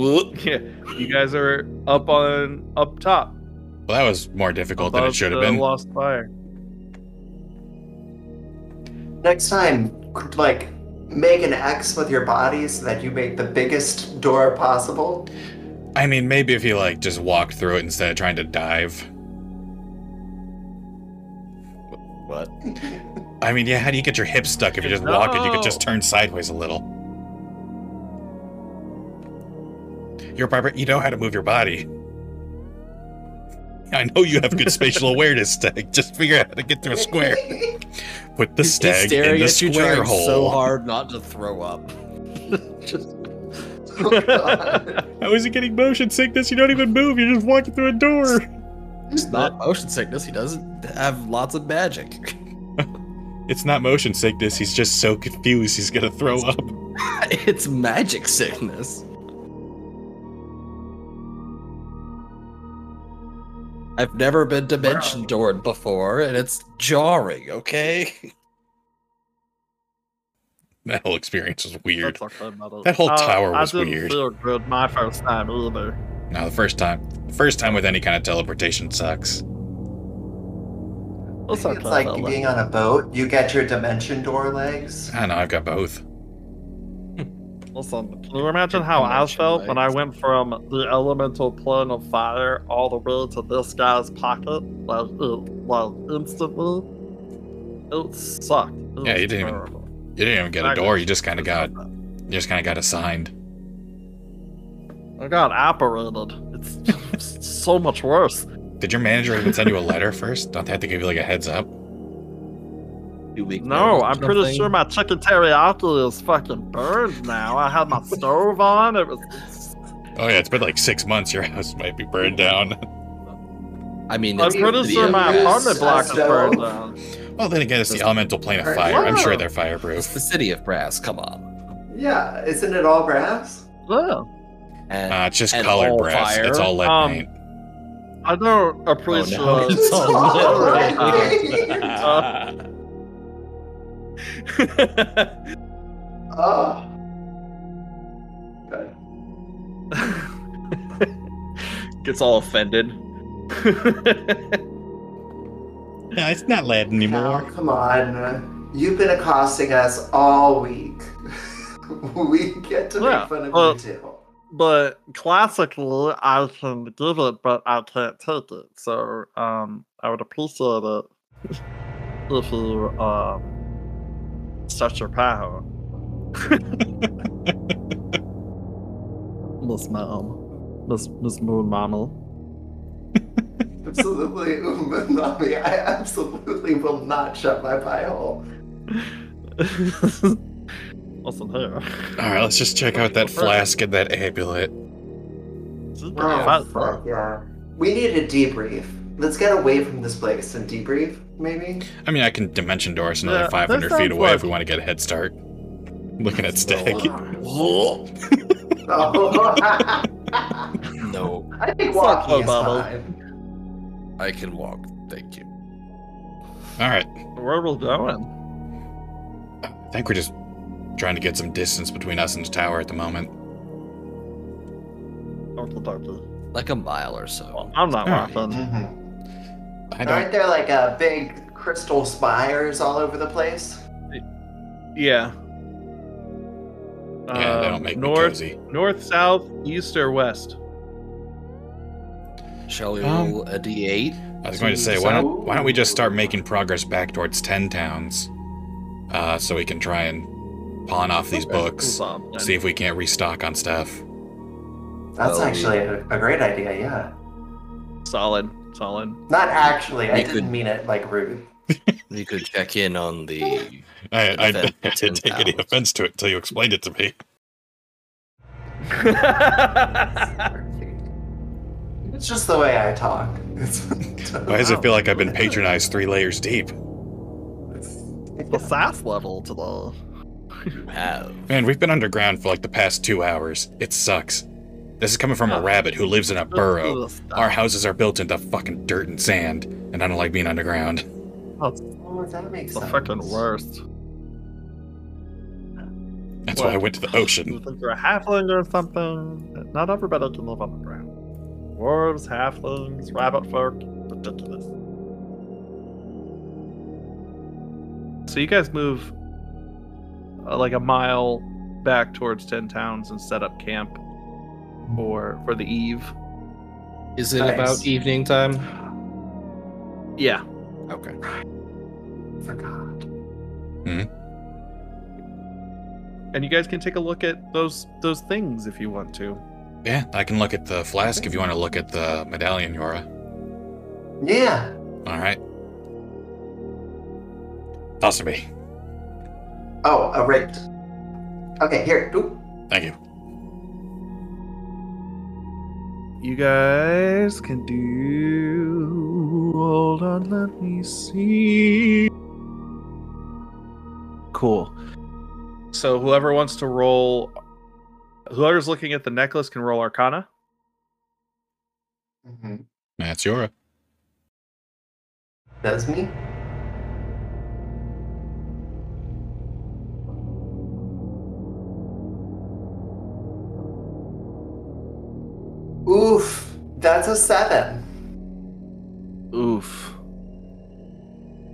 Ooh.
Yeah, you guys are up on up top.
Well, that was more difficult than it should have been.
Lost fire.
Next time, like, make an X with your body so that you make the biggest door possible.
I mean, maybe if you like just walk through it instead of trying to dive.
What?
I mean, yeah, how do you get your hips stuck if you're just walking? You could just turn sideways a little. You're a. You know how to move your body. I know you have good spatial awareness, Stag. Just figure out how to get through a square. Put the stag in the square hole.
so hard not to throw up. Just
Oh, God.
How is he getting motion sickness? You don't even move. You're just walking through a door.
It's not motion sickness. He doesn't have lots of magic.
It's not motion sickness. He's just so confused. He's gonna throw up.
it's magic sickness. I've never been dimension doored before, and it's jarring, okay?
That whole experience was weird.
That's okay, brother.
That whole
Uh,
tower was
I didn't
weird.
feel good my first time either.
No, the first time, the first time with any kind of teleportation sucks.
It's
Maybe it's like being on a boat. You get your dimension door legs.
I know. I've got both.
Listen, can you imagine how I
Dimension
felt when I went from the elemental plane of fire all the way to this guy's pocket? Like, it, like instantly? It sucked. It
Yeah, you didn't even- You didn't even get a door. You just kind of got, you just kind of got assigned.
I got apparated. It's so much worse.
Did your manager even send you a letter first? Don't they have to give you like a heads up?
Two week
No, I'm
or
pretty sure my chicken teriyaki is fucking burned now. I had my stove on. It was.
Oh yeah, it's been like six months. Your house might be burned down.
I mean,
I'm
it's
pretty sure my apartment block is
so-
burned down.
Well, then again, it's the elemental plane of
Alright,
fire. I'm sure they're
It's
fireproof.
the city of brass. Come on.
Yeah, isn't it all brass?
Yeah.
And
Uh, it's just
and
colored
all
brass. It's all lead
Um,
paint.
I don't appreciate.
no, it's all
all
red.
Oh. Good.
gets all offended.
Yeah, it's not lead
Cal, come on. You've been accosting us all week. we get to
Yeah,
make fun of
well-
you too.
but classically, I can give it, but I can't take it. So, um, I would appreciate it if you um stretch a power, Miss Mom, Miss Miss Moon Mama.
Absolutely, Umami. I absolutely will not shut my pie hole.
Listen here.
All right, let's just check out that flask and that amulet.
She's
Oh,
gonna fight for
fuck yeah. We need a debrief. Let's get away from this place and debrief, maybe?
I mean, I can dimension door us another
Yeah,
500 feet
sounds
away if we want to get a head start. Looking at Stag.
No,
I think
Fuck
walking is fine.
I can walk. Thank you.
All right,
Where are we going?
I think we're just trying to get some distance between us and the tower at the moment.
Like a mile or so.
Well, I'm not
Alright.
Walking.
I
Aren't
don't.
there like uh, big crystal spires all over the place?
Yeah.
Yeah, they
Um,
don't make me
north,
cozy.
north, south, east, or west.
Shall we
Um,
roll a d8?
I was going to say, why don't why don't we just start making progress back towards ten towns, uh, so we can try and pawn off these books,
Um,
see if we can't restock on stuff.
That's
Oh,
actually a, a great idea, yeah.
solid, solid.
Not actually, I
You
didn't
could-
mean it like rude.
You could check in on the.
I, I, I didn't take any offense to it until you explained it to me.
It's just the way I talk. It's,
Why does it feel like I've been patronized three layers deep?
the sass level to the.
You have.
Man, we've been underground for like the past two hours. It sucks. This is coming from a rabbit who lives in a burrow. Our houses are built into fucking dirt and sand, and I don't like being underground.
Oh, that makes
the
sense.
fucking worst.
That's
What?
why I went to the ocean.
You think you're a halfling or something? Not everybody can live on the ground. Dwarves, halflings, rabbit folk, ridiculous. So you guys move uh, like a mile back towards Ten Towns and set up camp for for the eve.
Is it
Nice.
about evening time?
Yeah.
Okay.
Forgot. Hmm.
And you guys can take a look at those those things if you want to.
Yeah, I can look at the flask if you want to look at the medallion, Yora.
Yeah.
All right. Toss to me.
Oh, a raped. Okay, here. Oop.
Thank you.
You guys can do. Hold on, let me see. Cool. So whoever wants to roll, whoever's looking at the necklace can roll Arcana.
Mhm.
That's Yora.
That's me. That's a seven.
Oof.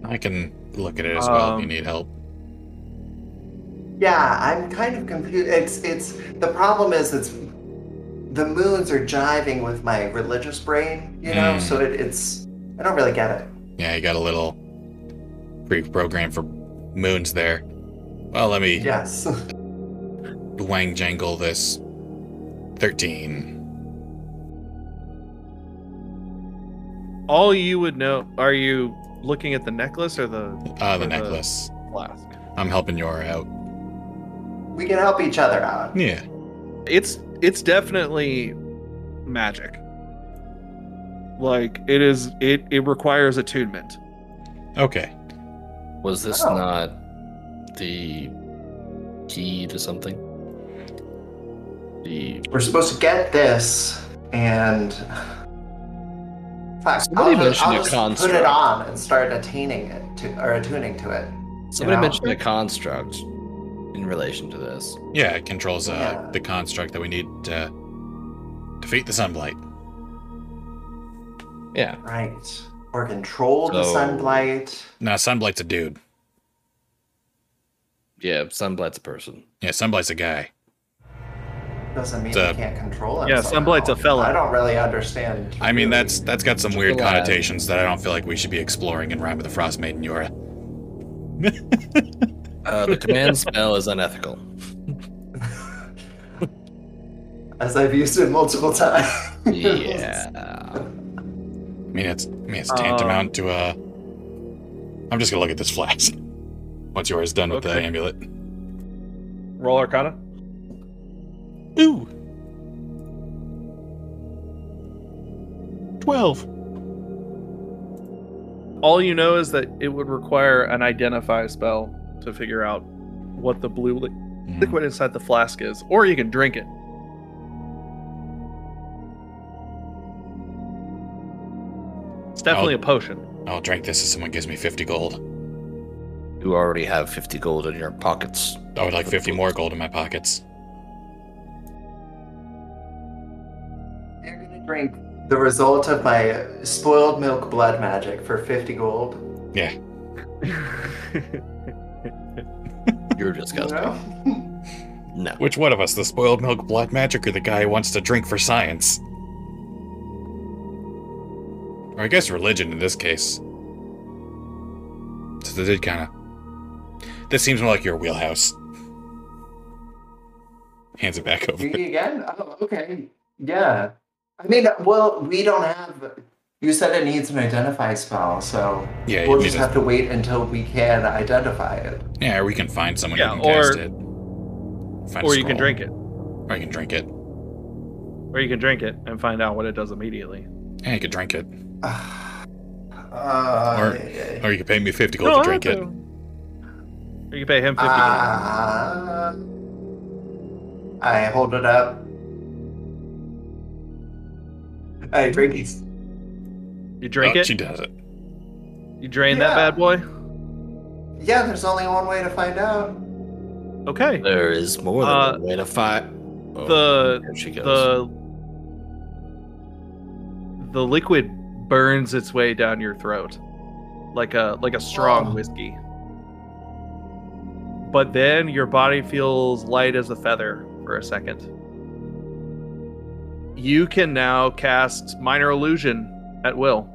I can look at it as well if you
Um,
need help.
Yeah, I'm kind of confused. It's it's the problem is it's the moons are jiving with my religious brain, you know.
Mm.
So it, it's I don't really get it.
Yeah, you got a little pre-programmed for moons there. Well, let me
Yes.
wang jangle this. Thirteen.
All you would know. Are you looking at the necklace or the
Uh,
or
the necklace.
flask?
I'm helping Yora out.
we can help each other out.
Yeah.
It's it's definitely magic. Like it is. It it requires attunement.
Okay.
Was this
Oh.
not the key to something? The
We're supposed to get this and. Fuck,
Somebody
I'll,
mentioned
I'll
a construct.
put it on and start attaining it to, or attuning to it.
somebody
know?
mentioned a construct in relation to this.
Yeah, it controls uh,
Yeah.
the construct that we need to defeat the sunblight.
Yeah.
Right. Or control the
So-
sunlight.
No, sunblight's a dude.
Yeah, Sunblight's a person.
Yeah, sunblight's a guy.
Doesn't mean
It's a-
can't control it.
Yeah, Sunblight's a fella.
I don't really understand.
I mean, that's that's got some weird
a
connotations that I don't feel like we should be exploring in Rhyme with the Frost Maiden Yora.
Uh, the command spell is unethical.
as I've used it multiple times.
Yeah.
I mean, it's I mean, it's tantamount to a. I'm just gonna look at this flask. Once Yora's done with the amulet.
Roll Arcana.
Ooh. Twelve.
All you know is that it would require an identify spell to figure out what the blue li-
Hmm.
liquid inside the flask is, or you can drink it. It's definitely
I'll-
a potion.
I'll drink this if someone gives me 50 gold.
You already have 50 gold in your pockets.
I would like 50 more gold in my pockets.
Drink the result of my spoiled milk blood magic for 50 gold.
Yeah.
You're
You
disgusting.
know?
No.
Which one of us, the spoiled milk blood magic or the guy who wants to drink for science? Or I guess religion in this case. So they did kind of. This seems more like your wheelhouse. Hands it back over.
Me again? Oh, okay. Yeah. I mean, well, we don't have. You said it needs an identify spell, so
Yeah,
we'll just
to-
have to wait until we can identify it.
yeah, or we can find someone
Yeah,
who can cast it. Find
or you can drink it.
Or you can drink it.
Or you can drink it and find out what it does immediately.
Yeah, you could drink it.
Uh,
Or- Or you could pay me 50 gold
No,
to
I
drink it.
Or you can pay him 50 gold.
uh, I hold it up. I drink it.
You drink
Oh,
it,
She does it.
you drain that bad boy.
Yeah, there's only one way to find out.
Okay.
There is more than
Uh,
one way to fight. Oh,
the-
she goes.
the the liquid burns its way down your throat like a like a strong
Oh.
whiskey but then your body feels light as a feather for a second you can now cast minor illusion at will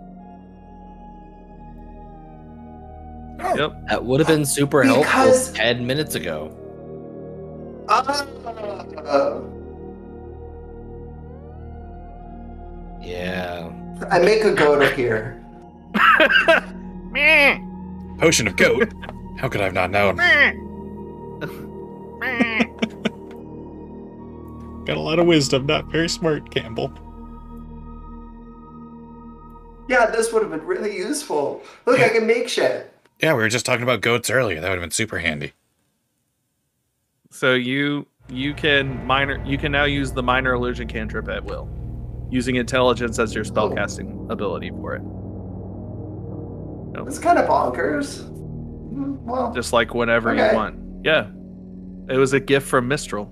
Oh.
yep
that would have been super helpful
Because-
10 minutes ago.
Uh,
Yeah.
I make a go to here.
Potion of goat? How could I have not known? Got a lot of wisdom, not very smart, Campbell.
Yeah, this would have been really useful. Look, I can make shit.
Yeah, we were just talking about goats earlier. That would have been super handy.
So you you can minor you can now use the minor illusion cantrip at will, using intelligence as your spellcasting ability for it.
It's kind of bonkers. Mm, Well,
Just like whenever
Okay.
you want. Yeah. It was a gift from Mistral.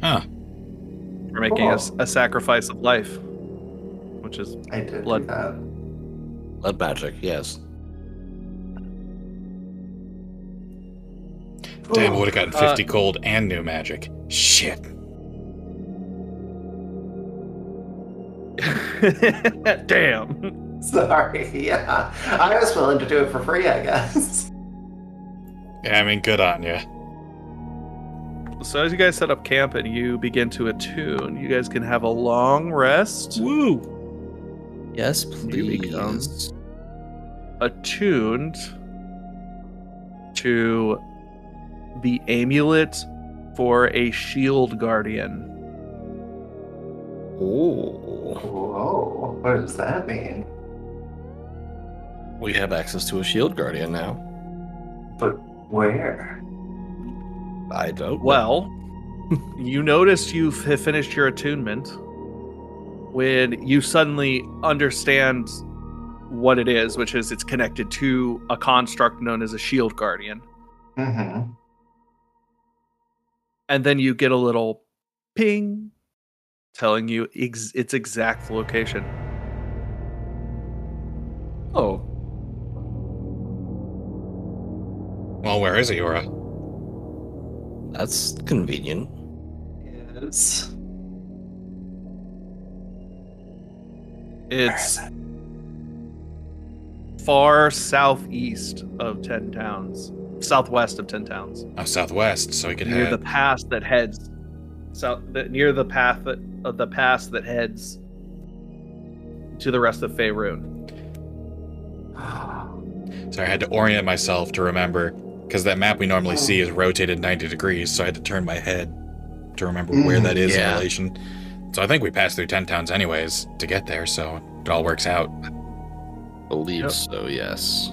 Huh.
For making a, s-
Cool.
a sacrifice of life. Which is
I did
blood.
do that.
Blood magic, yes.
Damn, I would have gotten
Uh,
50 cold and new magic. Shit.
Damn.
Sorry, yeah. I was willing to do it for free, I guess.
Yeah, I mean, good on you.
So as you guys set up camp and you begin to attune, you guys can have a long rest.
Woo!
Yes,
You become-
please.
attuned to the amulet for a shield guardian.
Oh.
Whoa, what does that mean?
We have access to a shield guardian now.
But where?
I don't. know.
Well, you notice you've finished your attunement when you suddenly understand what it is, which is it's connected to a construct known as a shield guardian.
Mm-hmm.
And then you get a little ping telling you ex- its exact location.
Oh,
Well, where is it, Yura?
That's convenient.
Is
It's far southeast of Ten Towns, southwest of Ten Towns,
Oh, southwest, so we could
near
head.
the pass that heads south, the, near the path that of the pass that heads to the rest of Faerun.
So I had to orient myself to remember, because that map we normally see is rotated 90 degrees, so I had to turn my head to remember where
Mm,
that is in relation. So I think we passed through 10 towns anyways to get there, so it all works out.
Believe
Yep.
so, yes.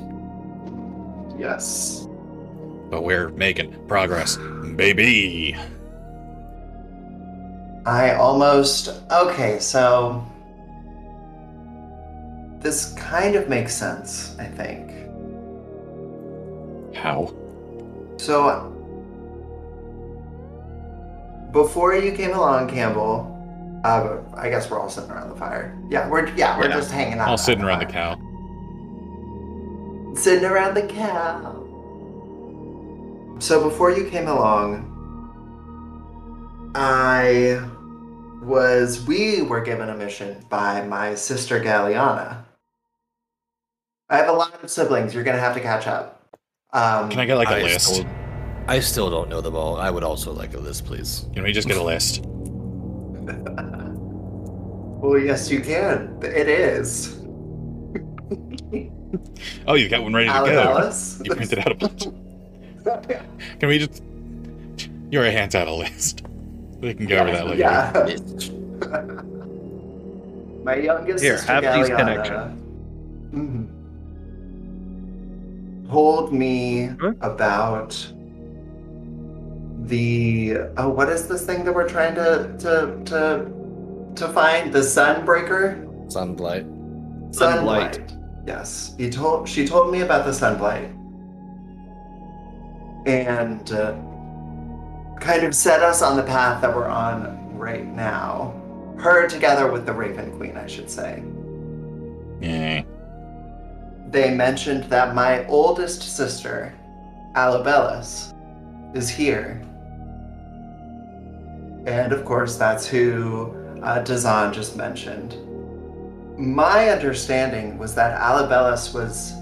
yes.
But we're making progress, baby.
I almost okay, so this kind of makes sense, I think.
How?
So before you came along, Campbell, uh, I guess we're all sitting around the fire. Yeah, we're yeah, we're
Yeah.
just hanging out.
All sitting around the
fire.
cow.
Sitting around the cow. So before you came along, I was we were given a mission by my sister Galliana. I have a lot of siblings. You're gonna have to catch up. Um,
Can I get like a
I
list?
Still, I still don't know them all. I would also like a list, please.
Can we just get a list?
Well, yes, you can. It is.
Oh, you got one ready to go.
Alice.
You printed out a bunch. Can we just. Yura hands out a list. We can go over that later.
Yeah. My youngest
Here,
sister
have these
Galliana, mhm, told me
Huh?
about the oh, what is this thing that we're trying to to to to find? The Sunbreaker.
Sunblight.
Sunblight.
Yes, he told. She told me about the Sunblight, and uh, kind of set us on the path that we're on right now. Her together with the Raven Queen, I should say.
Yeah.
They mentioned that my oldest sister, Alabellis, is here. And of course, that's who uh, Dazan just mentioned. My understanding was that Alabellis was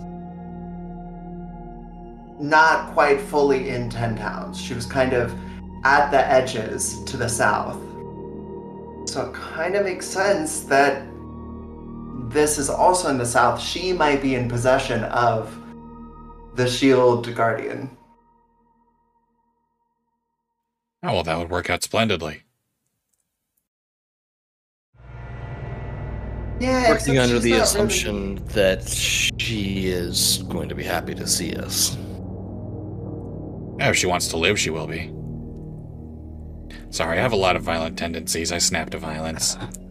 not quite fully in Ten Towns. She was kind of at the edges to the south. So it kind of makes sense that this is also in the south, she might be in possession of the shield guardian.
Oh, well, that would work out splendidly.
Yeah,
Working under the assumption
really-
that she is going to be happy to see us.
Yeah, if she wants to live, she will be. Sorry, I have a lot of violent tendencies. I snap to violence.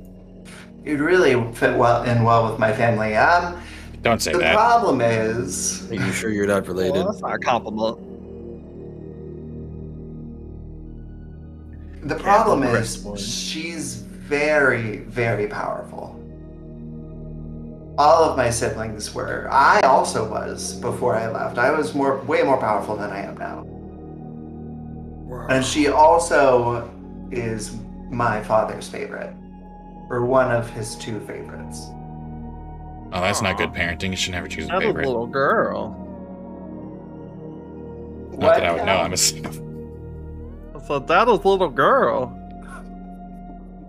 You'd really fit well in well with my family. Um,
Don't say
the
that.
The problem is,
Are you sure you're not related?
Well, that's not a compliment.
the problem
Chris
is,
boy.
she's very, very powerful. All of my siblings were. I also was before I left. I was more, way more powerful than I am now. And she also is my father's favorite, or one of his two favorites.
Oh, that's not good parenting. You should never choose a
That's a
favorite.
little girl.
Not that I would know.
Cal?
I'm a.
So that is little girl.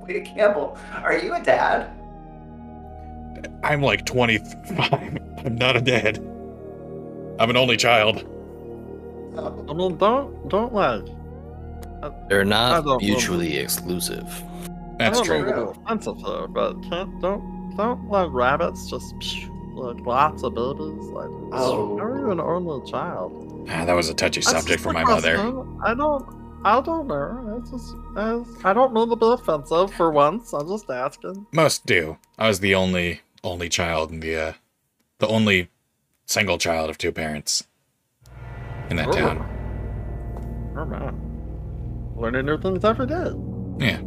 Wait, Campbell, are you a dad?
I'm like 25. I'm not a dad. I'm an only child.
Oh,
I mean, don't don't like.
They're not
don't
mutually exclusive.
That's
I don't
true.
know if it's offensive though, but can't don't don't let rabbits just psh, like lots of babies like.
Oh.
How are you an only child?
Ah, that was a touchy subject for my mother.
I don't. I don't know. It's just. It's, I don't mean to be offensive for once. I'm just asking.
Most do. I was the only only child in the uh, the only single child of two parents in that
Oh.
town.
Oh man, learning new things every day.
Yeah.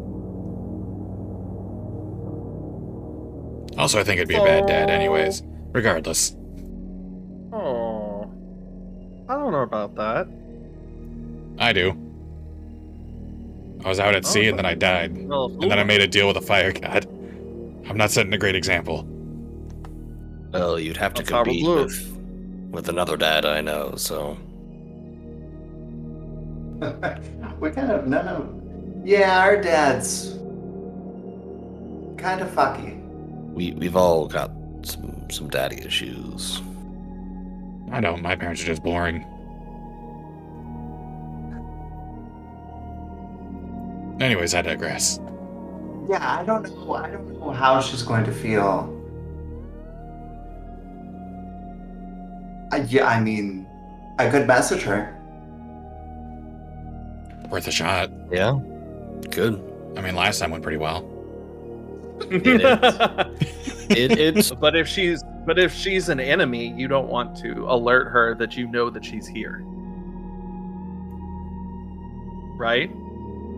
Also, I think I'd be a bad dad, anyways. Regardless,
Oh, I don't know about that.
I do. I was out at sea and then I oh,
died,
and then I made a deal with a fire god. I'm not setting a great example.
Well, you'd have to
That's how we
compete with with another dad I know. So
we kind of no no. Yeah, our dad's kind of fucky.
We we've all got some some daddy issues.
I know my parents are just boring. Anyways, I digress.
Yeah, I don't know. I don't know how she's going to feel. I, yeah, I mean, I could message her.
Worth a shot.
Yeah, good.
I mean, last time went pretty well.
It It, it's
but if she's but if she's an enemy, you don't want to alert her that you know that she's here. Right?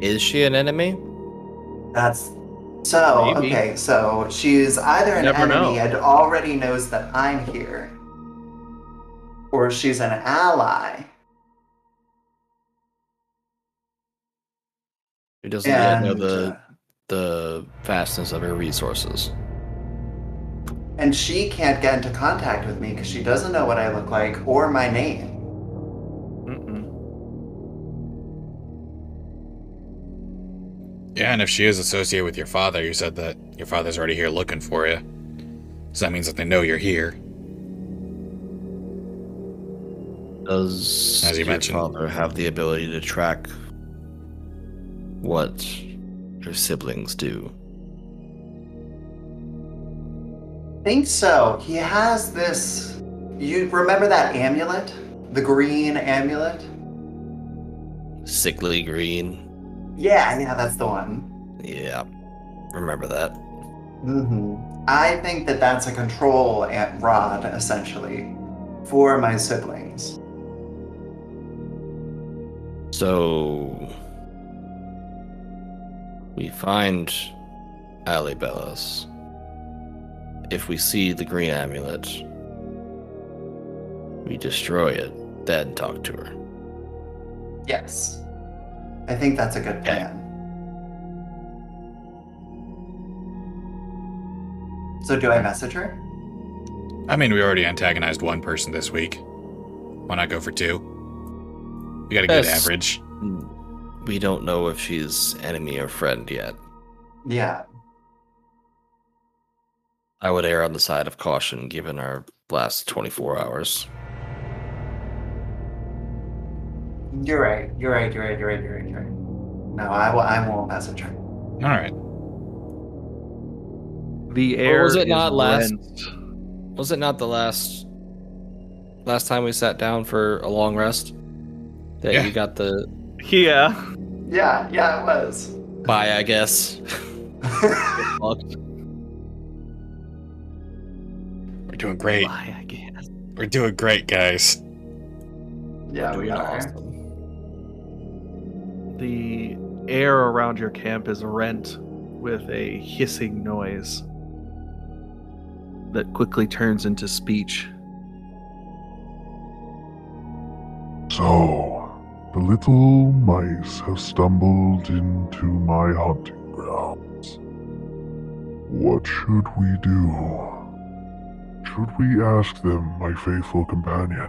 is she an enemy?
That's so
Maybe.
okay. So she's either an
Never
enemy
know.
and already knows that I'm here, or she's an ally.
Who doesn't yet know the
uh,
the vastness of her resources?
and she can't get into contact with me because she doesn't know what I look like or my name.
Mm-mm.
Yeah, and if she is associated with your father, you said that your father's already here looking for you. So that means that they know you're here.
Does
As you
your
mentioned.
father have the ability to track what her siblings do?
think so. He has this. You remember that amulet? The green amulet?
Sickly green.
Yeah, yeah, that's the one.
Yeah, remember that.
Mm-hmm. I think that that's a control rod, essentially, for my siblings.
So we find Alabellis. If we see the green amulet, we destroy it, then talk to her.
Yes. I think that's a good plan. So, do I message her?
I mean, we already antagonized one person this week. Why not go for two? We got a good
Yes.
average.
We don't know if she's enemy or friend yet.
Yeah.
I would err on the side of caution given our last 24 hours.
You're right. You're right. You're right. You're right. You're right. You're right. No, I, will, I won't message her.
All right.
The air
was it
is
not last-
rent.
Was it not the last last time we sat down for a long rest? That
Yeah.
you got the
Yeah.
Yeah, yeah, it was.
Bye, I guess.
We're doing great.
Why, I guess.
We're doing great, guys.
yeah, we are.
awesome.
The air around your camp is rent with a hissing noise that quickly turns into speech.
So, the little mice have stumbled into my hunting grounds. What should we do? Should we ask them, my faithful companion?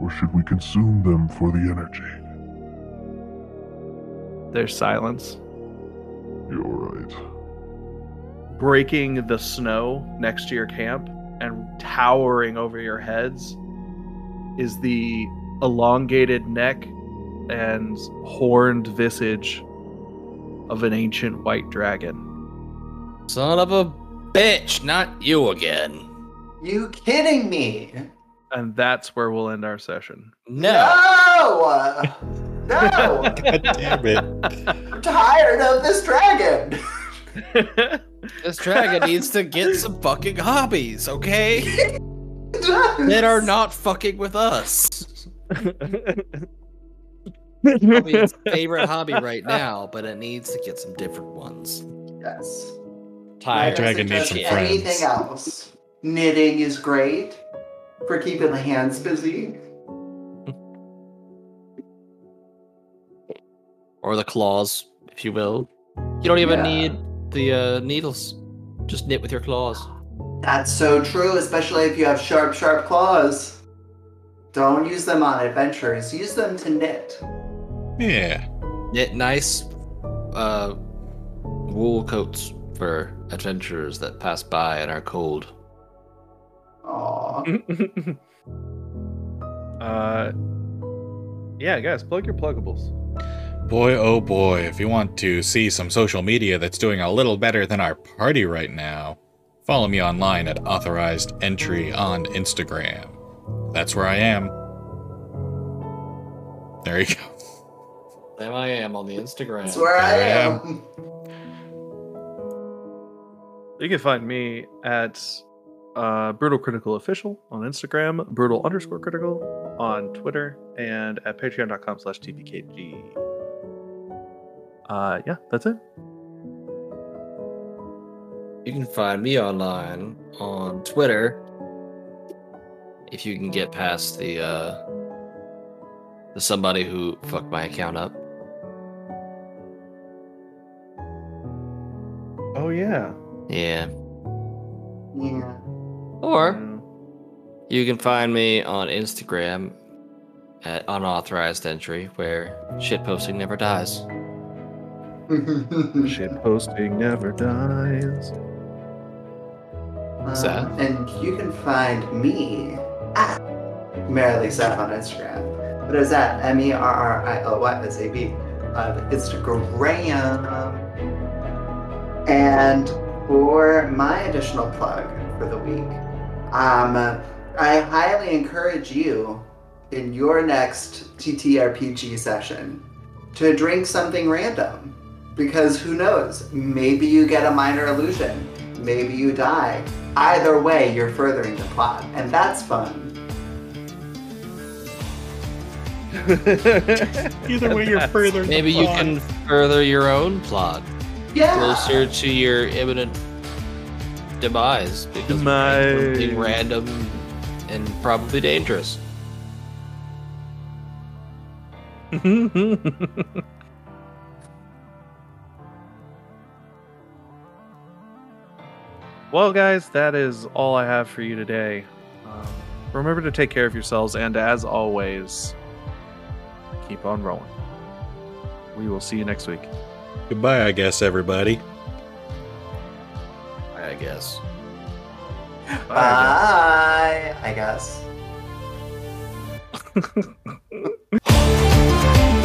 Or should we consume them for the energy?
There's silence.
You're right.
breaking the snow next to your camp and towering over your heads is the elongated neck and horned visage of an ancient white dragon.
Son of a bitch, not you again.
You kidding me?
And that's where we'll end our session.
No.
No! No!
God damn it.
I'm tired of this dragon.
This dragon needs to get some fucking hobbies, okay? That are not fucking with us. Probably its favorite hobby right now, but it needs to get some different ones.
Yes.
Tired.
dragon needs some friends.
Anything else? Knitting is great for keeping the hands busy.
Or the claws, if you will. You don't even
Yeah.
need the uh, needles. Just knit with your claws.
That's so true, especially if you have sharp, sharp claws. Don't use them on adventures. Use them to knit.
Yeah.
Knit nice uh, wool coats for adventurers that pass by and are cold.
Aww.
uh, yeah, guys, plug your pluggables.
Boy, oh boy, if you want to see some social media that's doing a little better than our party right now, follow me online at authorized entry on Instagram. That's where I am. There you go.
There I am on the Instagram.
That's where I
I am.
am.
You can find me at uh, Brutal Critical Official on Instagram, Brutal underscore Critical on Twitter, and at patreon.com slash tpkg. Uh, yeah, that's it.
You can find me online on Twitter. If you can get past the uh the somebody who fucked my account up.
Oh, yeah.
Yeah.
Yeah.
Or
Mm.
you can find me on Instagram at unauthorized entry where shit posting never dies.
Shit posting never dies.
Um, and you can find me at Seth on Instagram. But it's at M E R R I L Y S A B on Instagram. And for my additional plug for the week, um, I highly encourage you in your next TTRPG session to drink something random. Because who knows? Maybe you get a minor illusion. Maybe you die. Either way, you're furthering the plot, and that's fun.
Either way, you're further.
Maybe you can further your own plot
Yeah.
closer to your imminent demise because of
Demise.
something random and probably dangerous.
well, guys, that is all I have for you today. Um, remember to take care of yourselves, and as always, keep on rolling. We will see you next week.
Goodbye, I guess, everybody.
I guess.
Bye,
Bye, I guess.